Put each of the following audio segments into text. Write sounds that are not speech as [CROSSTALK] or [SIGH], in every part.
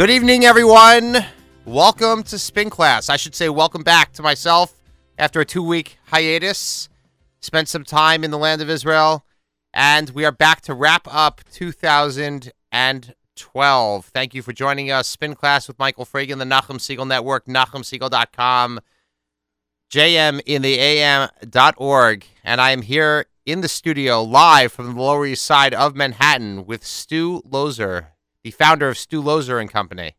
Good evening, everyone. Welcome to Spin Class. I should say, welcome back to myself after a two week hiatus. Spent some time in the land of Israel, and we are back to wrap up 2012. Thank you for joining us. Spin Class with Michael Fragin, the Nachum Segal Network, NachumSegal.com, JM in the AM.org, and I am here in the studio live from the Lower East Side of Manhattan with Stu Loeser, the founder of Stu Loeser and Company,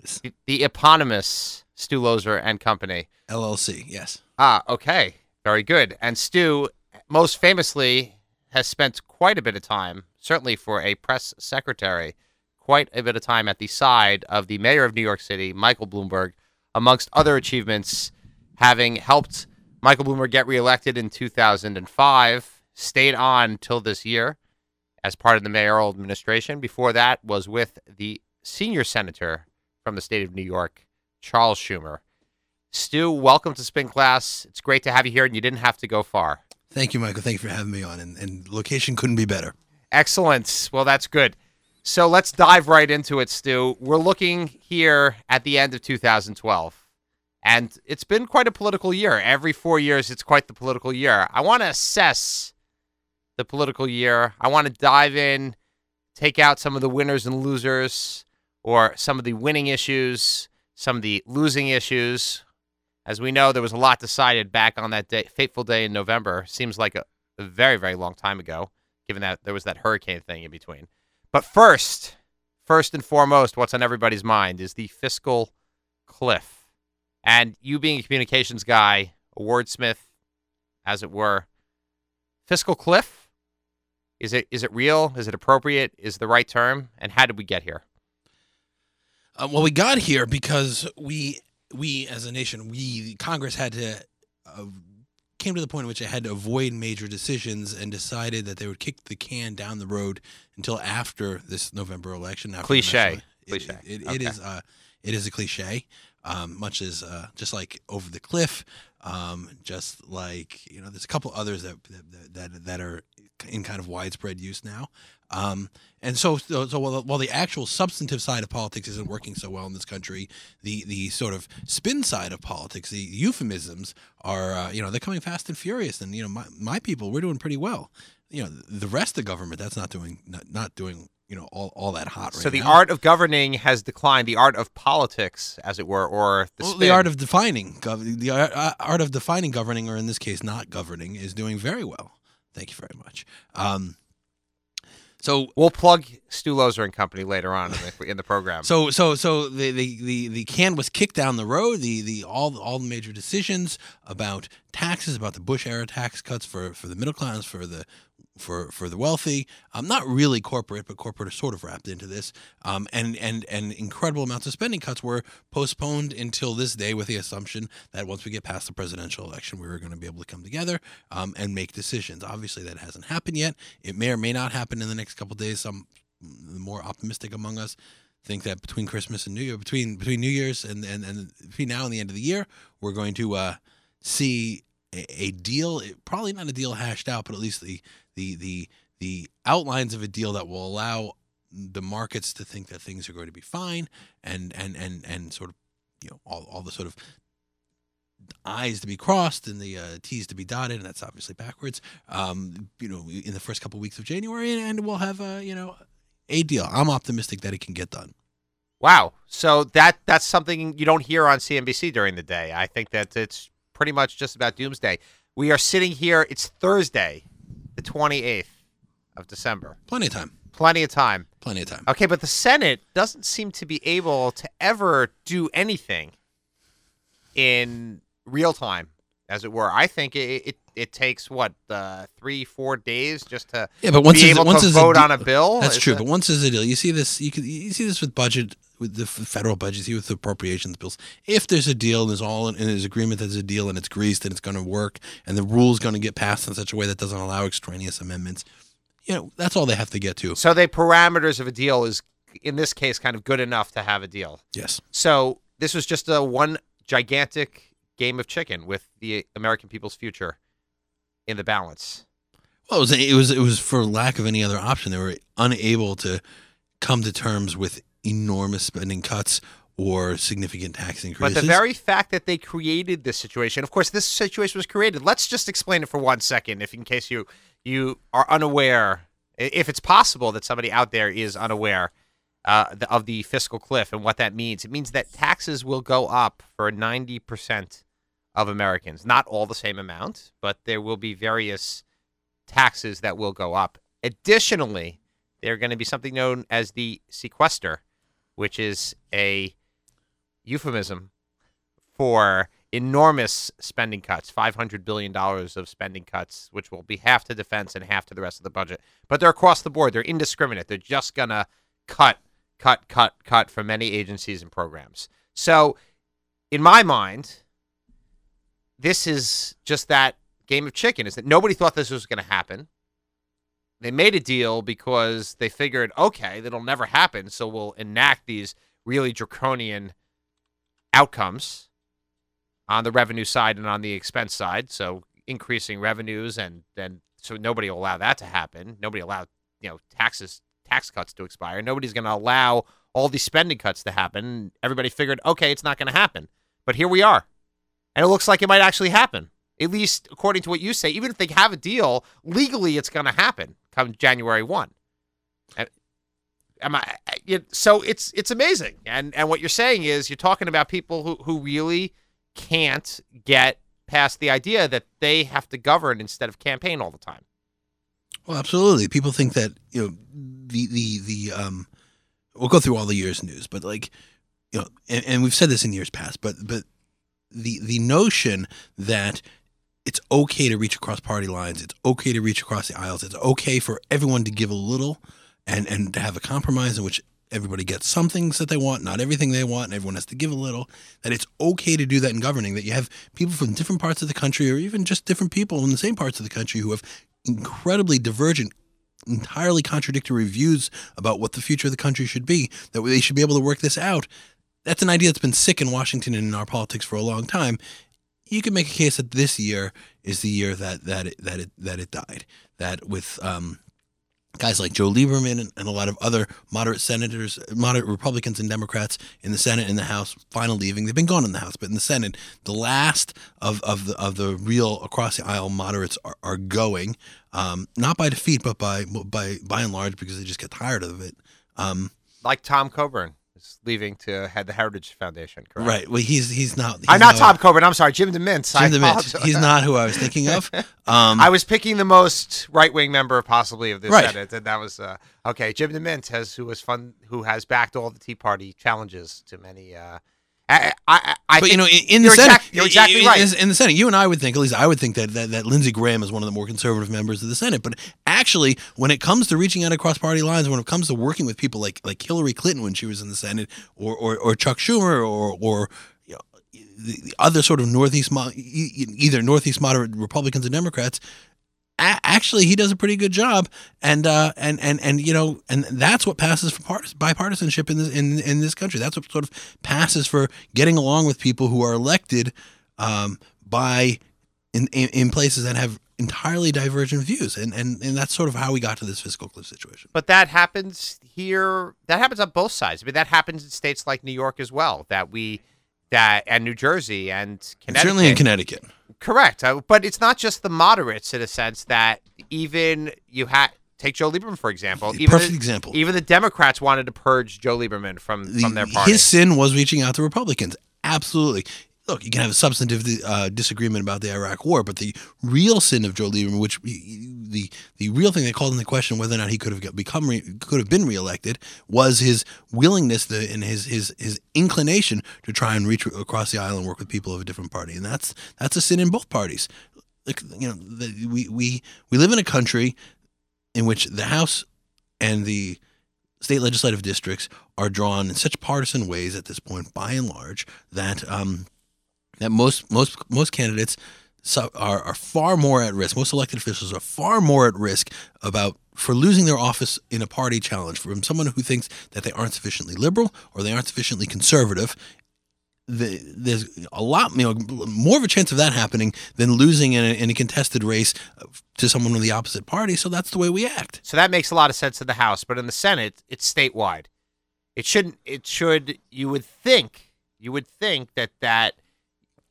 the, the eponymous Stu Loeser and Company. LLC, yes. Ah, okay. Very good. And Stu, most famously, has spent quite a bit of time, certainly for a press secretary, quite a bit of time at the side of the mayor of New York City, Michael Bloomberg, amongst other achievements, having helped Michael Bloomberg get reelected in 2005, stayed on till this year as part of the mayoral administration. Before that was with the senior senator from the state of New York, Charles Schumer. Stu, welcome to Spin Class. It's great to have you here, and you didn't have to go far. Thank you, Michael. Thank you for having me on. And, and location couldn't be better. Excellent. Well, that's good. So let's dive right into it, Stu. We're looking here at the end of 2012, and it's been quite a political year. Every four years, it's quite the political year. I want to assess the political year. I want to dive in, take out some of the winners and losers, or some of the winning issues, some of the losing issues. As we know, there was a lot decided back on that day, fateful day in November. Seems like a, a very, very long time ago, given that there was that hurricane thing in between. But first, first and foremost, what's on everybody's mind is the fiscal cliff. And you being a communications guy, a wordsmith, as it were, fiscal cliff? Is it is it real? Is it appropriate? Is the right term? And how did we get here? Uh, well, we got here because we we as a nation, we Congress had to uh, came to the point in which it had to avoid major decisions and decided that they would kick the can down the road until after this November election. Cliche. It, Cliche. It, it Okay. is, uh, it is a cliche, um, much as uh, just like over the cliff, um, just like you know, there's a couple others that that that, that are in kind of widespread use now. Um, and so, so, so while, while the actual substantive side of politics isn't working so well in this country, the the sort of spin side of politics, the euphemisms are, uh, you know, they're coming fast and furious. And you know, my, my people, we're doing pretty well. You know, the rest of government, that's not doing not, not doing you know all, all that hot right now. so the now. art of governing has declined. The art of politics, as it were, or the, Well, the art of defining gov- the art, uh, art of defining governing, or in this case, not governing, is doing very well. Thank you very much. Um, so We'll plug Stu Loeser and Company later on in the, in the program. [LAUGHS] So so so the, the, the, the can was kicked down the road. The the all all the major decisions about taxes, about the Bush era tax cuts for, for the middle class, for the for for the wealthy. Um, not really corporate, but corporate are sort of wrapped into this. Um, and and and incredible amounts of spending cuts were postponed until this day, with the assumption that once we get past the presidential election, we were going to be able to come together um, and make decisions. Obviously, that hasn't happened yet. It may or may not happen in the next couple days. Some more optimistic among us think that between Christmas and New Year, between between New Year's and and, and between now and the end of the year, we're going to uh, see a, a deal. Probably not a deal hashed out, but at least the the the the outlines of a deal that will allow the markets to think that things are going to be fine, and and and and sort of you know all all the sort of I's to be crossed and the uh, T's to be dotted, and that's obviously backwards. Um, you know, in the first couple weeks of January, and, and we'll have a you know a deal. I'm optimistic that it can get done. Wow. So that that's something you don't hear on CNBC during the day. I think that it's pretty much just about doomsday. We are sitting here. It's Thursday, the 28th of December. Plenty of time. Plenty of time. Plenty of time. Okay, but the Senate doesn't seem to be able to ever do anything in real time, as it were. I think it it, it takes what uh, three four days just to Yeah, but once be is- able once to is a vote de- on a bill. That's true, but once there's a deal, you see this. You can you see this with budget, with the federal budget, you see with the appropriations bills. If there's a deal, and there's all and there's agreement that there's a deal, and it's greased, and it's going to work, and the rules going to get passed in such a way that doesn't allow extraneous amendments. You know, that's all they have to get to. so the parameters of a deal is in this case kind of good enough to have a deal. Yes. So this was just a one gigantic game of chicken with the American people's future in the balance. Well, it was it was it was for lack of any other option. They were unable to come to terms with enormous spending cuts or significant tax increases. But the very fact that they created this situation, of course, this situation was created. Let's just explain it for one second, if in case you you are unaware, if it's possible that somebody out there is unaware uh, the- of the fiscal cliff and what that means. It means that taxes will go up for ninety percent of Americans. Not all the same amount, but there will be various taxes that will go up. Additionally, there are going to be something known as the sequester, which is a euphemism for enormous spending cuts, $500 billion of spending cuts, which will be half to defense and half to the rest of the budget. But they're across the board. They're indiscriminate. They're just going to cut, cut, cut, cut from many agencies and programs. So, in my mind, this is just that game of chicken is that nobody thought this was going to happen. They made a deal because they figured, okay, that'll never happen. So we'll enact these really draconian outcomes on the revenue side and on the expense side. So increasing revenues and then so nobody will allow that to happen. Nobody allowed, you know taxes tax cuts to expire. Nobody's going to allow all these spending cuts to happen. Everybody figured, okay, it's not going to happen. But here we are. And it looks like it might actually happen. At least according to what you say, even if they have a deal, legally it's going to happen come January 1. Uh, Am I, so it's it's amazing, and and what you're saying is you're talking about people who who really can't get past the idea that they have to govern instead of campaign all the time. Well, absolutely. People think that you know the the the um. We'll go through all the years news, but like you know, and, and we've said this in years past, but but the the notion that it's okay to reach across party lines, it's okay to reach across the aisles, it's okay for everyone to give a little and and to have a compromise in which everybody gets some things that they want, not everything they want, and everyone has to give a little. That it's okay to do that in governing. That you have people from different parts of the country, or even just different people in the same parts of the country, who have incredibly divergent, entirely contradictory views about what the future of the country should be. That they should be able to work this out. That's an idea that's been sick in Washington and in our politics for a long time. You can make a case that this year is the year that that it, that it that it died. That with um, guys like Joe Lieberman and, and a lot of other moderate senators, moderate Republicans and Democrats in the Senate and the House, finally leaving. They've been gone in the House, but in the Senate, the last of, of the of the real across the aisle moderates are, are going, um, not by defeat, but by by by and large because they just get tired of it. Um, Like Tom Coburn is leaving to head the Heritage Foundation, correct? right. Well, he's he's not. He's I'm not Tom Coburn. I'm sorry, Jim DeMintz. I Jim DeMint. apologize. He's not who I was thinking of. [LAUGHS] Um, I was picking the most right wing member possibly of this Right. Senate, and that was uh, okay. Jim DeMint has who was fun, who has backed all the Tea Party challenges to many. Uh, I, I, I but you know, in, the Senate, exact- you're exactly in- right. In, in the Senate, you and I would think, at least I would think that, that that Lindsey Graham is one of the more conservative members of the Senate. But actually, when it comes to reaching out across party lines, when it comes to working with people like like Hillary Clinton when she was in the Senate, or or, or Chuck Schumer, or or you know, the, the other sort of northeast, either northeast moderate Republicans and Democrats. A- actually, he does a pretty good job, and uh, and and and you know, and that's what passes for part- bipartisanship in this in in this country. That's what sort of passes for getting along with people who are elected um, by in, in in places that have entirely divergent views, and and and that's sort of how we got to this fiscal cliff situation. But that happens here. That happens on both sides. I mean, that happens in states like New York as well. That we that and New Jersey and And certainly in Connecticut. Correct. Uh, But it's not just the moderates in a sense that even you had take Joe Lieberman for example. Even Perfect the, example. Even the Democrats wanted to purge Joe Lieberman from The- from their party. His sin was reaching out to Republicans. Absolutely. Look, you can have a substantive uh, disagreement about the Iraq War, but the real sin of Joe Lieberman, which the the real thing that called into question whether or not he could have become re, could have been reelected, was his willingness to, and his his his inclination to try and reach across the aisle and work with people of a different party, and that's that's a sin in both parties. Like, you know, the, we we we live in a country in which the House and the state legislative districts are drawn in such partisan ways at this point, by and large, that um, that most most most candidates are are far more at risk. Most elected officials are far more at risk about for losing their office in a party challenge from someone who thinks that they aren't sufficiently liberal or they aren't sufficiently conservative. The, there's a lot, you know, more of a chance of that happening than losing in a, in a contested race to someone of the opposite party. So that's the way we act. so that makes a lot of sense in the House, but in the Senate, it's statewide. It shouldn't. It should. You would think. You would think that that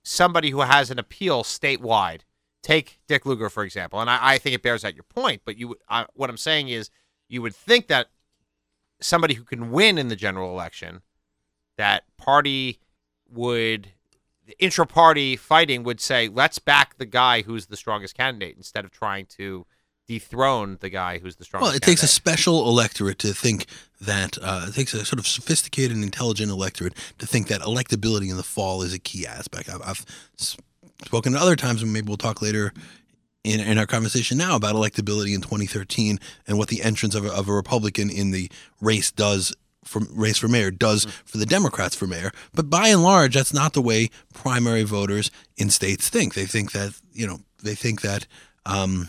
somebody who has an appeal statewide, take Dick Lugar for example, and I, I think it bears out your point. But you, I, what I'm saying is, you would think that somebody who can win in the general election, that party would intra-party fighting would say, let's back the guy who's the strongest candidate instead of trying to dethrone the guy who's the strongest. Well, it takes a special electorate to think that uh, it takes a sort of sophisticated and intelligent electorate to think that electability in the fall is a key aspect. I've, I've spoken at other times, and maybe we'll talk later in, in our conversation now about electability in 2013 and what the entrance of a, of a Republican in the race does. For race for mayor does for the Democrats for mayor, but by and large, that's not the way primary voters in states think. They think that you know they think that um,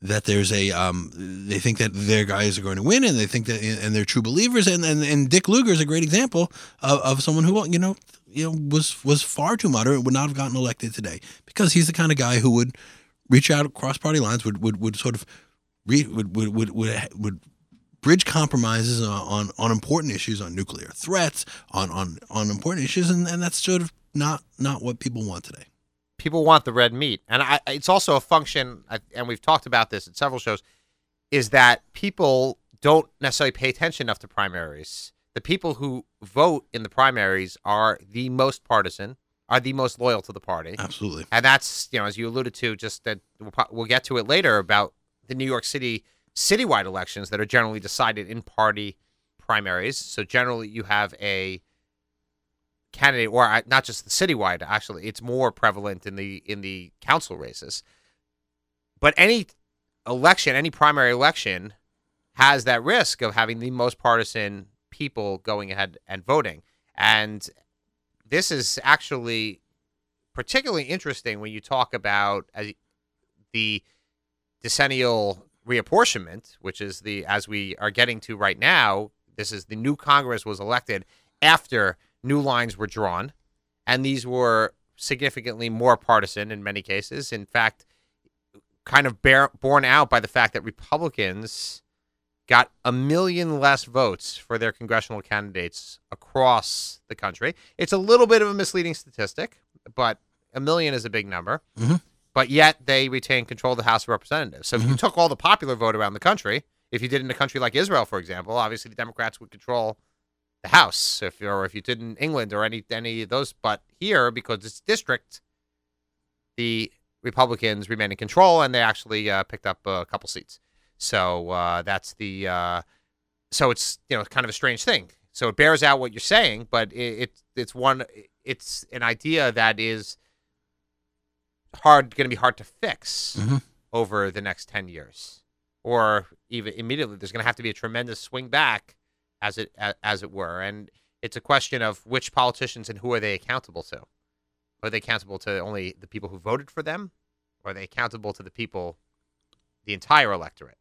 that there's a um, they think that their guys are going to win and they think that and they're true believers. And and, and Dick Lugar is a great example of, of someone who you know you know was was far too moderate would not have gotten elected today because he's the kind of guy who would reach out across party lines would would, would sort of re, would, would would would would bridge compromises on, on on important issues on nuclear threats on on on important issues. And, and that's sort of not not what people want today people want the red meat, and I, it's also a function, and we've talked about this at several shows, is that people don't necessarily pay attention enough to primaries. The people who vote in the primaries are the most partisan, are the most loyal to the party, absolutely and that's you know as you alluded to, just that we'll, we'll get to it later about the New York City citywide elections that are generally decided in party primaries. So generally, you have a candidate, or uh, not just the citywide. Actually, it's more prevalent in the in the council races. But any election, any primary election, has that risk of having the most partisan people going ahead and voting, and this is actually particularly interesting when you talk about uh, the decennial reapportionment, which is the as we are getting to right now. This is the new Congress was elected after new lines were drawn, and these were significantly more partisan in many cases. In fact, kind of bear, borne out by the fact that Republicans got a million less votes for their congressional candidates across the country. It's a little bit of a misleading statistic, but a million is a big number. Mhm. But yet they retain control of the House of Representatives. So if you took all the popular vote around the country, if you did in a country like Israel, for example, obviously the Democrats would control the House. If or if you did in England or any any of those, but here because it's district, the Republicans remain in control, and they actually uh, picked up a couple seats. So uh, that's the uh, so it's you know kind of a strange thing. So it bears out what you're saying, but it, it it's one it's an idea that is hard going to be hard to fix Mhm. over the next ten years, or even immediately. There's going to have to be a tremendous swing back, as it as it were, and it's a question of which politicians and who are they accountable to. Are they accountable to only the people who voted for them, or are they accountable to the people, the entire electorate?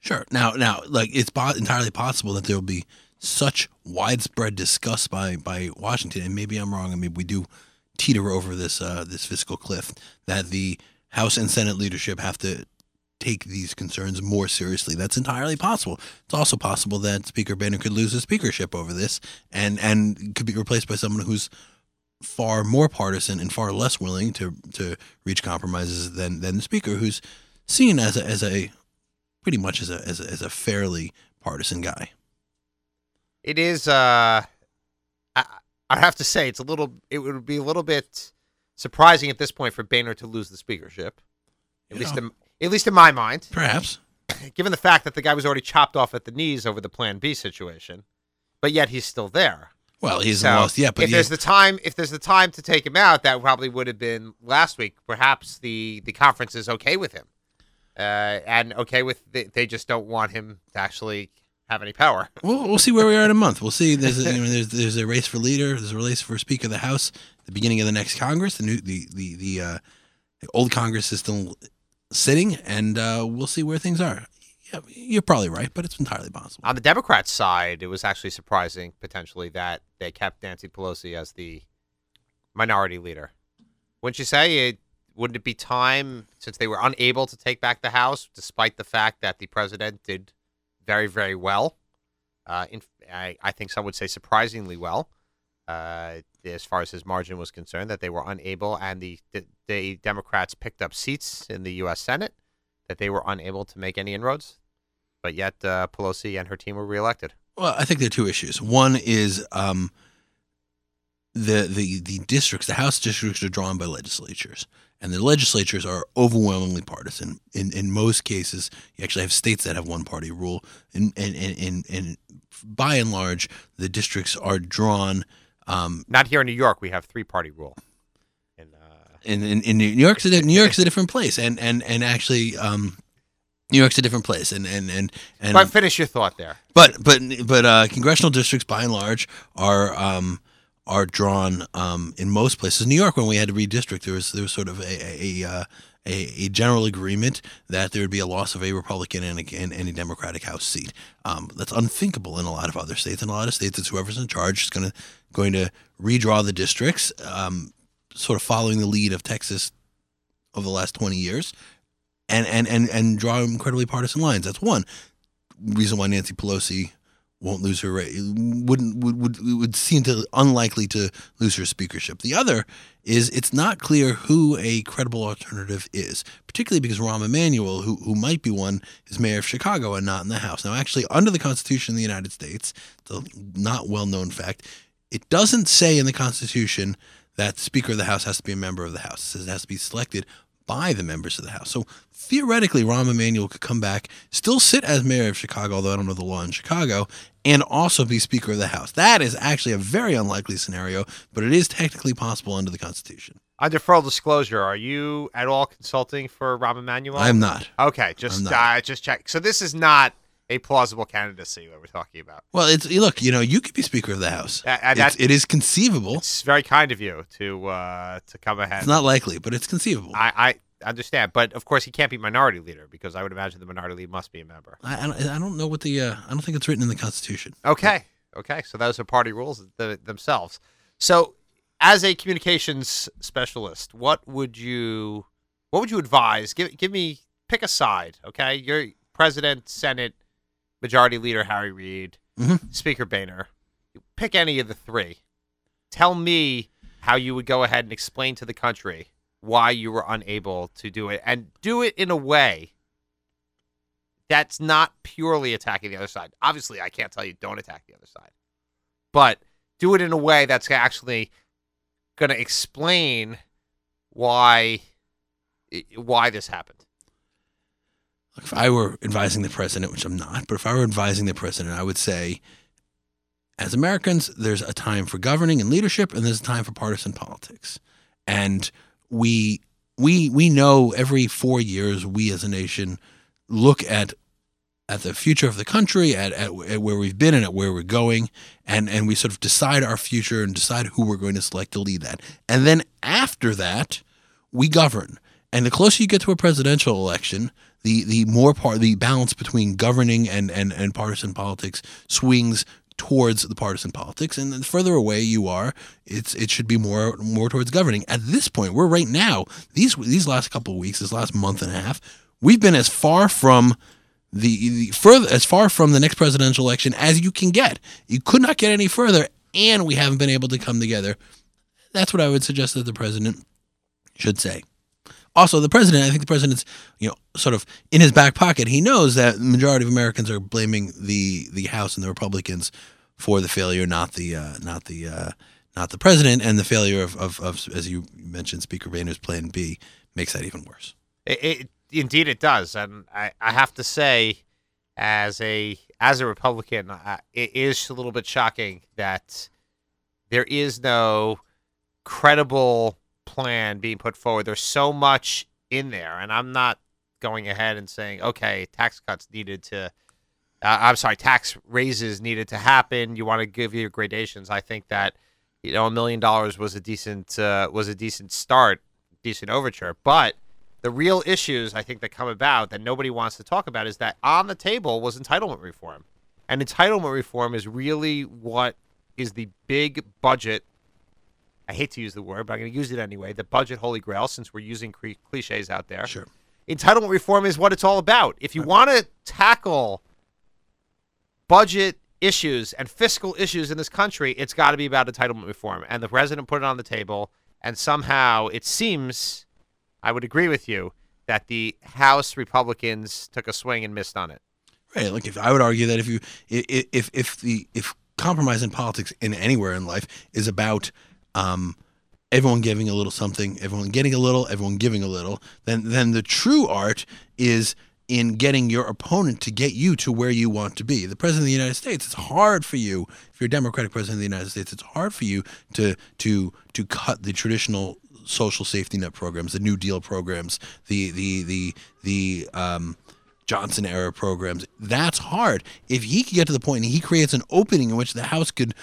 Sure. Now, now, like it's po- entirely possible that there will be such widespread disgust by by Washington, and maybe I'm wrong, and maybe we do teeter over this uh, this fiscal cliff that the House and Senate leadership have to take these concerns more seriously. That's entirely possible. It's also possible that Speaker Boehner could lose his speakership over this, and and could be replaced by someone who's far more partisan and far less willing to to reach compromises than than the speaker, who's seen as a as a pretty much as a as a, as a fairly partisan guy. It is. Uh, I, I have to say, it's a little. It would be a little bit surprising at this point for Boehner to lose the speakership, at You least know. At least in my mind, Perhaps. given the fact that the guy was already chopped off at the knees over the Plan B situation, but yet he's still there. Well, he's So, lost yet, but if he there's the time, if there's the time to take him out, that probably would have been last week. Perhaps the the conference is okay with him, uh, and okay with the, they just don't want him to actually have any power. [LAUGHS] we'll, we'll see where we are in a month. We'll see. There's a, [LAUGHS] you know, there's there's a race for leader. There's a race for Speaker of the House. The beginning of the next Congress. The new the the the, uh, the old Congress is still sitting, and uh, we'll see where things are. Yeah, you're probably right, but it's entirely possible. On the Democrats' side, it was actually surprising potentially that they kept Nancy Pelosi as the minority leader. Wouldn't you say it? Wouldn't it be time since they were unable to take back the House, despite the fact that the president did very, very well, Uh, in, I, I think some would say surprisingly well, uh, as far as his margin was concerned, that they were unable, and the, the the Democrats picked up seats in the U.S. Senate, that they were unable to make any inroads, but yet uh, Pelosi and her team were reelected. Well, I think there are two issues. One is um, the the the districts, the House districts, are drawn by legislatures, and the legislatures are overwhelmingly partisan. In in most cases, you actually have states that have one party rule, and and and, and, and by and large, the districts are drawn. Um, Not here in New York. We have three party rule. In, uh, in, in, in New York's a, New York's a different place, and and and actually, um, New York's a different place, and and and and. but finish your thought there. But but but uh, congressional districts, by and large, are um, are drawn um, in most places. New York, when we had to redistrict, there was there was sort of a a, a, uh, a, a general agreement that there would be a loss of a Republican and a, and, and a Democratic House seat. Um, that's unthinkable in a lot of other states. In a lot of states, it's whoever's in charge is going to going to redraw the districts, um, sort of following the lead of Texas over the last twenty years, and and and and draw incredibly partisan lines. That's one reason why Nancy Pelosi won't lose her. Wouldn't would, would would seem to unlikely to lose her speakership. The other is it's not clear who a credible alternative is, particularly because Rahm Emanuel, who who might be one, is mayor of Chicago and not in the House. Now, actually, under the Constitution of the United States, the not well known fact, it doesn't say in the Constitution that Speaker of the House has to be a member of the House. It says it has to be selected by the members of the House. So theoretically, Rahm Emanuel could come back, still sit as mayor of Chicago, although I don't know the law in Chicago, and also be Speaker of the House. That is actually a very unlikely scenario, but it is technically possible under the Constitution. Under full disclosure, are you at all consulting for Rahm Emanuel? I'm not. Okay, just uh, just check. So this is not a plausible candidacy that we're talking about. Well, it's look, you know, you could be Speaker of the House. Uh, it's, it is conceivable. It's very kind of you to uh, to come ahead. It's not likely, but it's conceivable. I, I understand, but of course he can't be minority leader because I would imagine the minority leader must be a member. I, I, don't, I don't know what the uh, I don't think it's written in the Constitution. Okay, okay, so those are party rules th- themselves. So, as a communications specialist, what would you what would you advise? Give give me pick a side. Okay, you're president, Senate, Majority Leader Harry Reid, mm-hmm. Speaker Boehner. Pick any of the three. Tell me how you would go ahead and explain to the country why you were unable to do it and do it in a way that's not purely attacking the other side. Obviously, I can't tell you don't attack the other side, but do it in a way that's actually going to explain why why this happened. If I were advising the president, which I'm not, but if I were advising the president, I would say, as Americans, there's a time for governing and leadership, and there's a time for partisan politics. And we we we know every four years we as a nation look at at the future of the country, at, at, at, where we've been and at where we're going, and, and we sort of decide our future and decide who we're going to select to lead that. And then after that, we govern. And the closer you get to a presidential election, the the more part the balance between governing and, and, and partisan politics swings towards the partisan politics, and the further away you are, it's it should be more more towards governing. At this point, we're right now these these last couple of weeks, this last month and a half, we've been as far from the, the further as far from the next presidential election as you can get. You could not get any further, and we haven't been able to come together. That's what I would suggest that the president should say. Also, the president, I think the president's, you know, sort of in his back pocket, he knows that the majority of Americans are blaming the the House and the Republicans for the failure, not the uh, not the uh, not the president, and the failure of, of, of as you mentioned, Speaker Boehner's Plan B makes that even worse. It, it, indeed, it does, and I, I have to say, as a as a Republican, I, it is a little bit shocking that there is no credible plan being put forward. There's so much in there, and I'm not going ahead and saying, okay, tax cuts needed to. Uh, I'm sorry, tax raises needed to happen. You want to give your gradations. I think that you know a million dollars was a decent uh, was a decent start, decent overture. But the real issues I think that come about that nobody wants to talk about is that on the table was entitlement reform, and entitlement reform is really what is the big budget I hate to use the word, but I'm going to use it anyway. The budget holy grail, since we're using cliches out there. Sure. Entitlement reform is what it's all about. If you want to tackle budget issues and fiscal issues in this country, it's got to be about entitlement reform. And the president put it on the table, and somehow it seems, I would agree with you, that the House Republicans took a swing and missed on it. Right. Like if I would argue that if you if if the if compromise in politics in anywhere in life is about um, everyone giving a little something, everyone getting a little, everyone giving a little, then then the true art is in getting your opponent to get you to where you want to be. The president of the United States, it's hard for you if you're a Democratic president of the United States, it's hard for you to to to cut the traditional social safety net programs, the New Deal programs, the the the the um, Johnson era programs. That's hard. If he could get to the point and he creates an opening in which the House could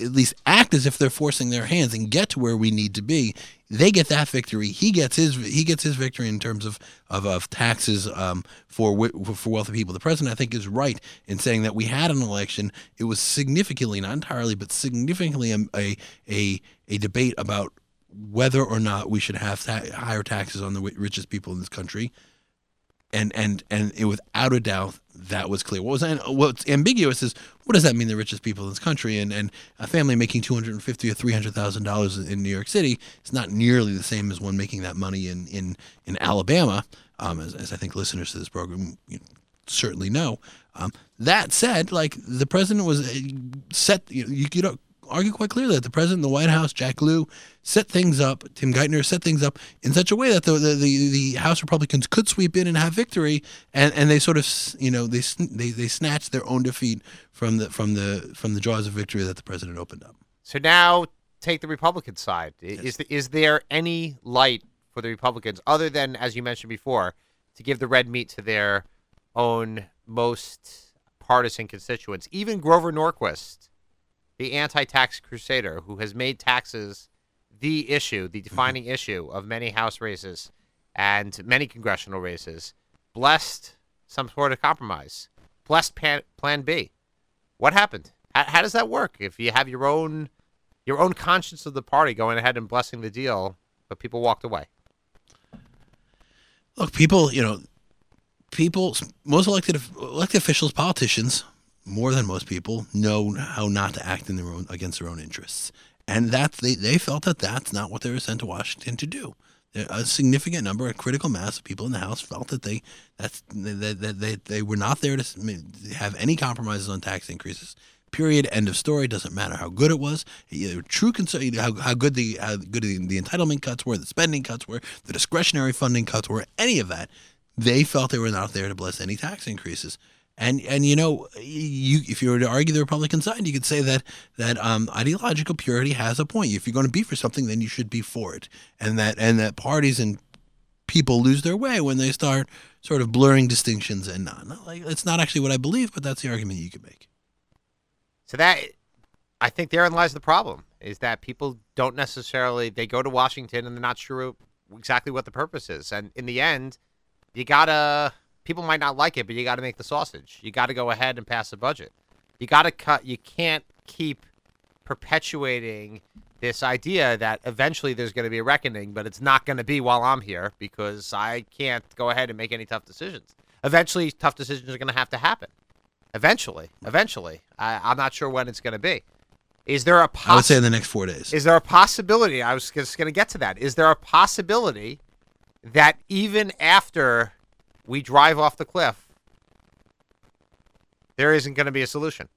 at least act as if they're forcing their hands and get to where we need to be, they get that victory. He gets his he gets his victory in terms of of, of taxes um, for for wealthy people. The president, I think, is right in saying that we had an election. It was significantly, not entirely, but significantly a a a, a debate about whether or not we should have ta- higher taxes on the richest people in this country and and and it, without a doubt that was clear. What was what's ambiguous is what does that mean the richest people in this country and and a family making two hundred and fifty or three hundred thousand dollars in New York City is not nearly the same as one making that money in in in Alabama, um, as, as I think listeners to this program you know, certainly know. Um, that said, like the president was uh, set, you, you, you know, argue quite clearly that the president, the White House, Jack Lew, set things up. Tim Geithner set things up in such a way that the the, the, the House Republicans could sweep in and have victory, and, and they sort of you know they they they snatched their own defeat from the from the from the jaws of victory that the president opened up. So now take the Republican side. Yes. Is is there any light for the Republicans other than as you mentioned before to give the red meat to their own most partisan constituents? Even Grover Norquist the anti-tax crusader who has made taxes the issue, the mm-hmm. defining issue of many House races and many congressional races, blessed some sort of compromise, blessed pan- Plan B. What happened? How, how does that work? If you have your own your own conscience of the party going ahead and blessing the deal, but people walked away. Look, people, you know, people, most elected elected officials, politicians, more than most people know how not to act in their own against their own interests, and that they they felt that that's not what they were sent to Washington to do. A significant number, a critical mass of people in the House felt that they that's that they, they, they were not there to have any compromises on tax increases. Period. End of story. Doesn't matter how good it was. True concern. How, how good the how good the, the entitlement cuts were, the spending cuts were, the discretionary funding cuts were. Any of that, they felt they were not there to bless any tax increases. And and you know, you if you were to argue the Republican side, you could say that that um, ideological purity has a point. If you're going to be for something, then you should be for it. And that and that parties and people lose their way when they start sort of blurring distinctions and not, not like it's not actually what I believe, but that's the argument you could make. So that I think therein lies the problem is that people don't necessarily they go to Washington and they're not sure exactly what the purpose is, and in the end, you gotta people might not like it, but you got to make the sausage. You got to go ahead and pass the budget. You got to cut. You can't keep perpetuating this idea that eventually there's going to be a reckoning, but it's not going to be while I'm here because I can't go ahead and make any tough decisions. Eventually, tough decisions are going to have to happen. Eventually, eventually, I, I'm not sure when it's going to be. Is there a poss- I would say in the next four days. Is there a possibility? I was just going to get to that. Is there a possibility that even after we drive off the cliff, there isn't going to be a solution.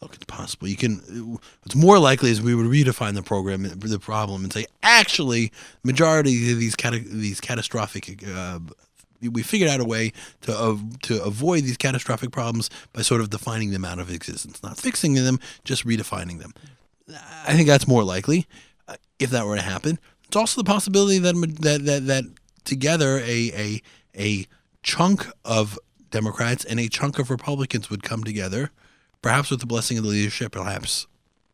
Look, it's possible. You can. It's more likely as we would redefine the program, the problem, and say actually, majority of these these catastrophic. Uh, we figured out a way to uh, to avoid these catastrophic problems by sort of defining them out of existence, not fixing them, just redefining them. I think that's more likely. Uh, if that were to happen, it's also the possibility that that that, that together a a a chunk of Democrats and a chunk of Republicans would come together, perhaps with the blessing of the leadership, perhaps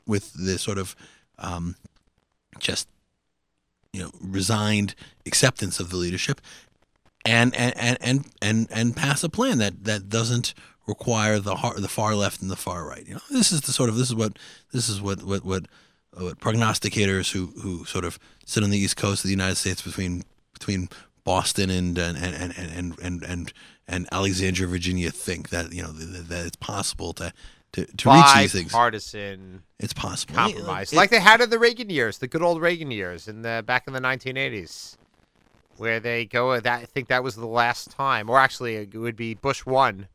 with the sort of um, just you know resigned acceptance of the leadership, and and and and and, and pass a plan that that doesn't require the the far left and the far right. You know, this is the sort of this is what this is what what what, what prognosticators who who sort of sit on the east coast of the United States between between Boston and and and and and and, and, and Alexandria, Virginia think that you know that, that it's possible to to, to reach these things. Bipartisan It's possible. compromise, It- like they had in the Reagan years, the good old Reagan years, in the back in the 1980s, where they go. That I think that was the last time, or actually, it would be Bush one.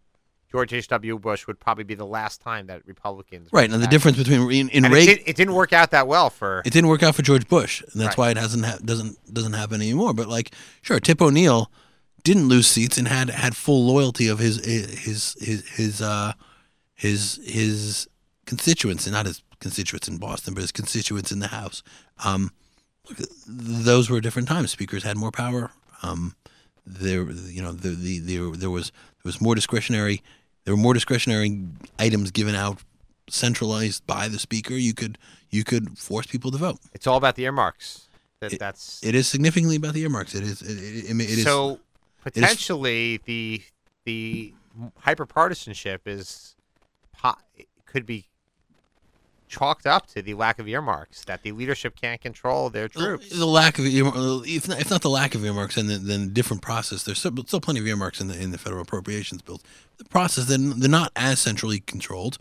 George H. W. Bush would probably be the last time that Republicans. right, and the difference between in, in and it, Reagan, did, didn't work out that well for. it didn't work out for George Bush, and that's Right. why it hasn't ha- doesn't doesn't happen anymore. But like, sure, Tip O'Neill didn't lose seats and had had full loyalty of his his his his uh his his constituents, and not his constituents in Boston, but his constituents in the House. Um, those were different times. Speakers had more power. Um, there, you know, the, the, there there was there was more discretionary. There were more discretionary items given out, centralized by the speaker. You could you could force people to vote. it's all about the earmarks. That that's It is significantly about the earmarks. It is. It, it, it, it is. so potentially the the hyperpartisanship is could be chalked up to the lack of earmarks that the leadership can't control their troops. The lack of earmarks, if not, if not the lack of earmarks, and then then different process. There's still, still plenty of earmarks in the in the federal appropriations bills. The process, then they're not as centrally controlled.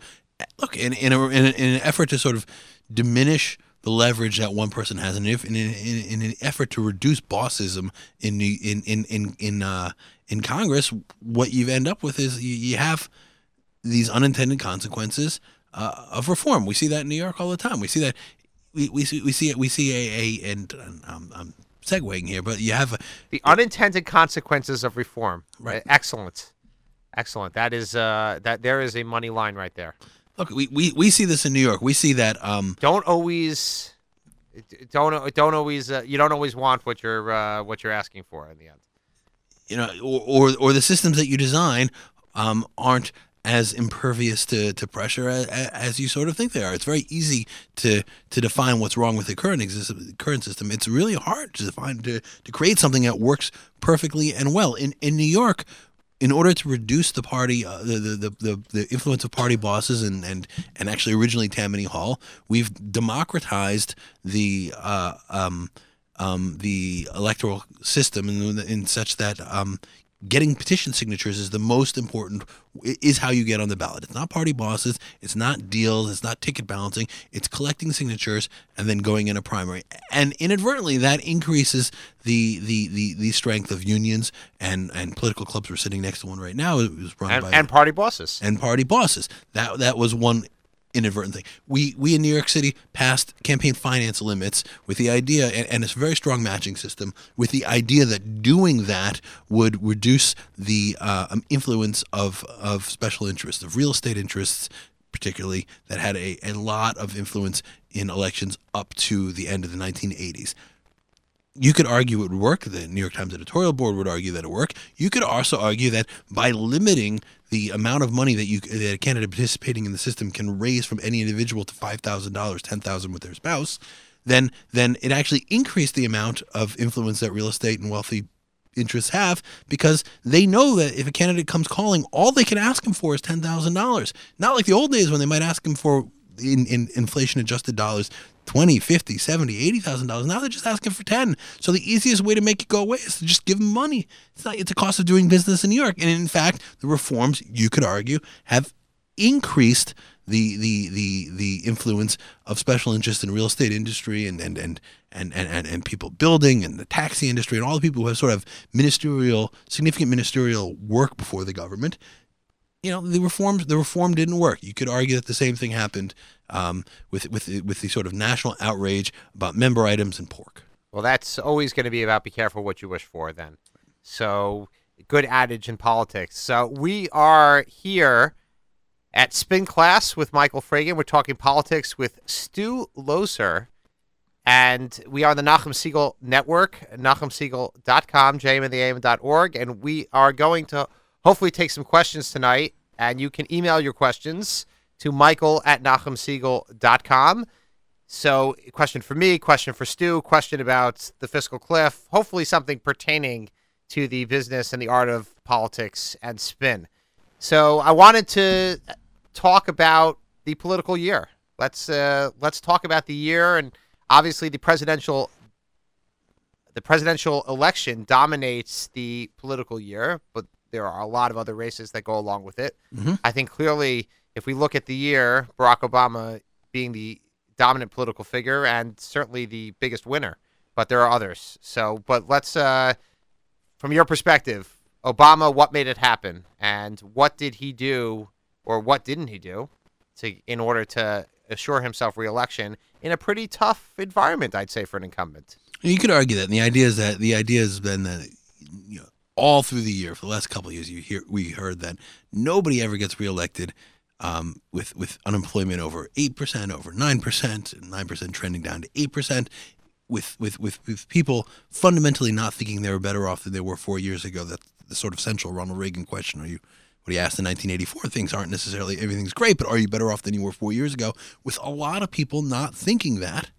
Look, in in, a, in, a, in an effort to sort of diminish the leverage that one person has, and if in, in, in an effort to reduce bossism in the in in in in, uh, in Congress, what you end up with is you, you have these unintended consequences uh, of reform. We see that in New York all the time. We see that we, we see we see it we see a, a and um, I'm segueing here, but you have a, the unintended consequences of reform. Right. Uh, Excellent. Excellent. That is uh that there is a money line right there. look. We, we, we see this in New York. We see that um, Don't always don't don't always uh, you don't always want what you're uh, what you're asking for in the end. you know, or, or or the systems that you design um, aren't as impervious to, to pressure as, as you sort of think they are. It's very easy to to define what's wrong with the current exist, current system. It's really hard to define to, to create something that works perfectly and well. In in New York, in order to reduce the party, uh, the, the, the, the, influence of party bosses and, and, and actually originally Tammany Hall, we've democratized the uh, um, um, the electoral system in, in such that um, getting petition signatures is the most important is how you get on the ballot. It's not party bosses, it's not deals, it's not ticket balancing. It's collecting signatures and then going in a primary. And inadvertently, that increases the the the, the strength of unions and and political clubs. We're sitting next to one right now. It was run And, by and party bosses. and party bosses. That that was one inadvertent thing. We we in New York City passed campaign finance limits with the idea, and, and it's a very strong matching system, with the idea that doing that would reduce the uh, um, influence of of special interests, of real estate interests, particularly that had a, a lot of influence in elections up to the end of the 1980s you could argue it would work. The New York Times editorial board would argue that it would work. You could also argue that by limiting the amount of money that you that a candidate participating in the system can raise from any individual to five thousand dollars, ten thousand with their spouse, then then it actually increased the amount of influence that real estate and wealthy interests have because they know that if a candidate comes calling, all they can ask him for is ten thousand dollars. Not like the old days when they might ask him for in, in inflation adjusted dollars 20 50 70 80000 dollars. Now they're just asking for 10 so the easiest way to make it go away is to just give them money. It's not it's a cost of doing business in new york. And in fact the reforms you could argue have increased the the the the influence of special interest in real estate industry and and and and, and, and, people building and the taxi industry and all the people who have sort of ministerial significant ministerial work before the government. You know the reforms the reform didn't work. You could argue that the same thing happened um, with with with the sort of national outrage about member items and pork. Well, that's always going to be about be careful what you wish for then. So, good adage in politics. So, we are here at Spin Class with Michael Fragin. We're talking politics with Stu Loeser. And we are on the Nachum Segal Network, NachumSegal.com, jmandtheam.org. And we are going to hopefully take some questions tonight. And you can email your questions to michael at NachumSegal.com. So, question for me, question for Stu, question about the fiscal cliff, hopefully something pertaining to the business and the art of politics and spin. So, I wanted to talk about the political year. Let's uh, let's talk about the year and obviously the presidential the presidential election dominates the political year, but there are a lot of other races that go along with it. Mhm. I think clearly, if we look at the year, Barack Obama being the dominant political figure and certainly the biggest winner, but there are others. So, but let's, uh, from your perspective, Obama, what made it happen, and what did he do, or what didn't he do, to in order to assure himself reelection in a pretty tough environment, I'd say, for an incumbent. You could argue that. And the idea is that the idea has been that you know all through the year for the last couple of years, you hear we heard that nobody ever gets reelected um, with with unemployment over eight percent, over nine percent, nine percent trending down to eight percent. With, with, with, with people fundamentally not thinking they were better off than they were four years ago. That's the sort of central Ronald Reagan question. Are you what he asked in 1984? Things aren't necessarily everything's great, but are you better off than you were four years ago? With a lot of people not thinking that,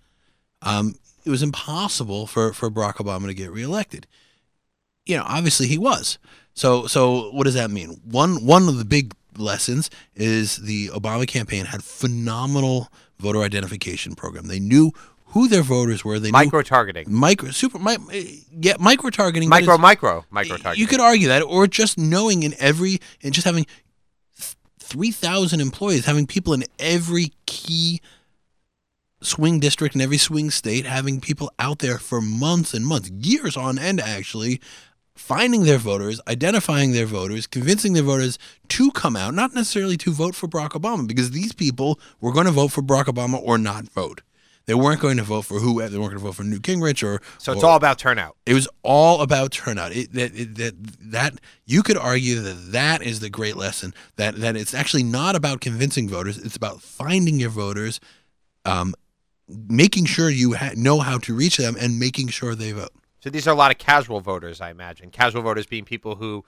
um, it was impossible for, for Barack Obama to get reelected. You know, obviously he was. So so what does that mean? One one of the big lessons is the Obama campaign had phenomenal voter identification program. They knew who their voters were. They Micro targeting, micro super mi- eh, yeah micro targeting micro, micro, micro targeting. you could argue that, or just knowing in every and just having three thousand employees, having people in every key swing district in every swing state, having people out there for months and months, years on end, actually finding their voters, identifying their voters, convincing their voters to come out, not necessarily to vote for Barack Obama, because these people were going to vote for Barack Obama or not vote. They weren't going to vote for who. They weren't going to vote for Newt Gingrich or. so it's or- all about turnout. it was all about turnout. It, that, it, that that you could argue that that is the great lesson. That that it's actually not about convincing voters. It's about finding your voters, um, making sure you ha- know how to reach them, and making sure they vote. So these are a lot of casual voters, I imagine. Casual voters being people who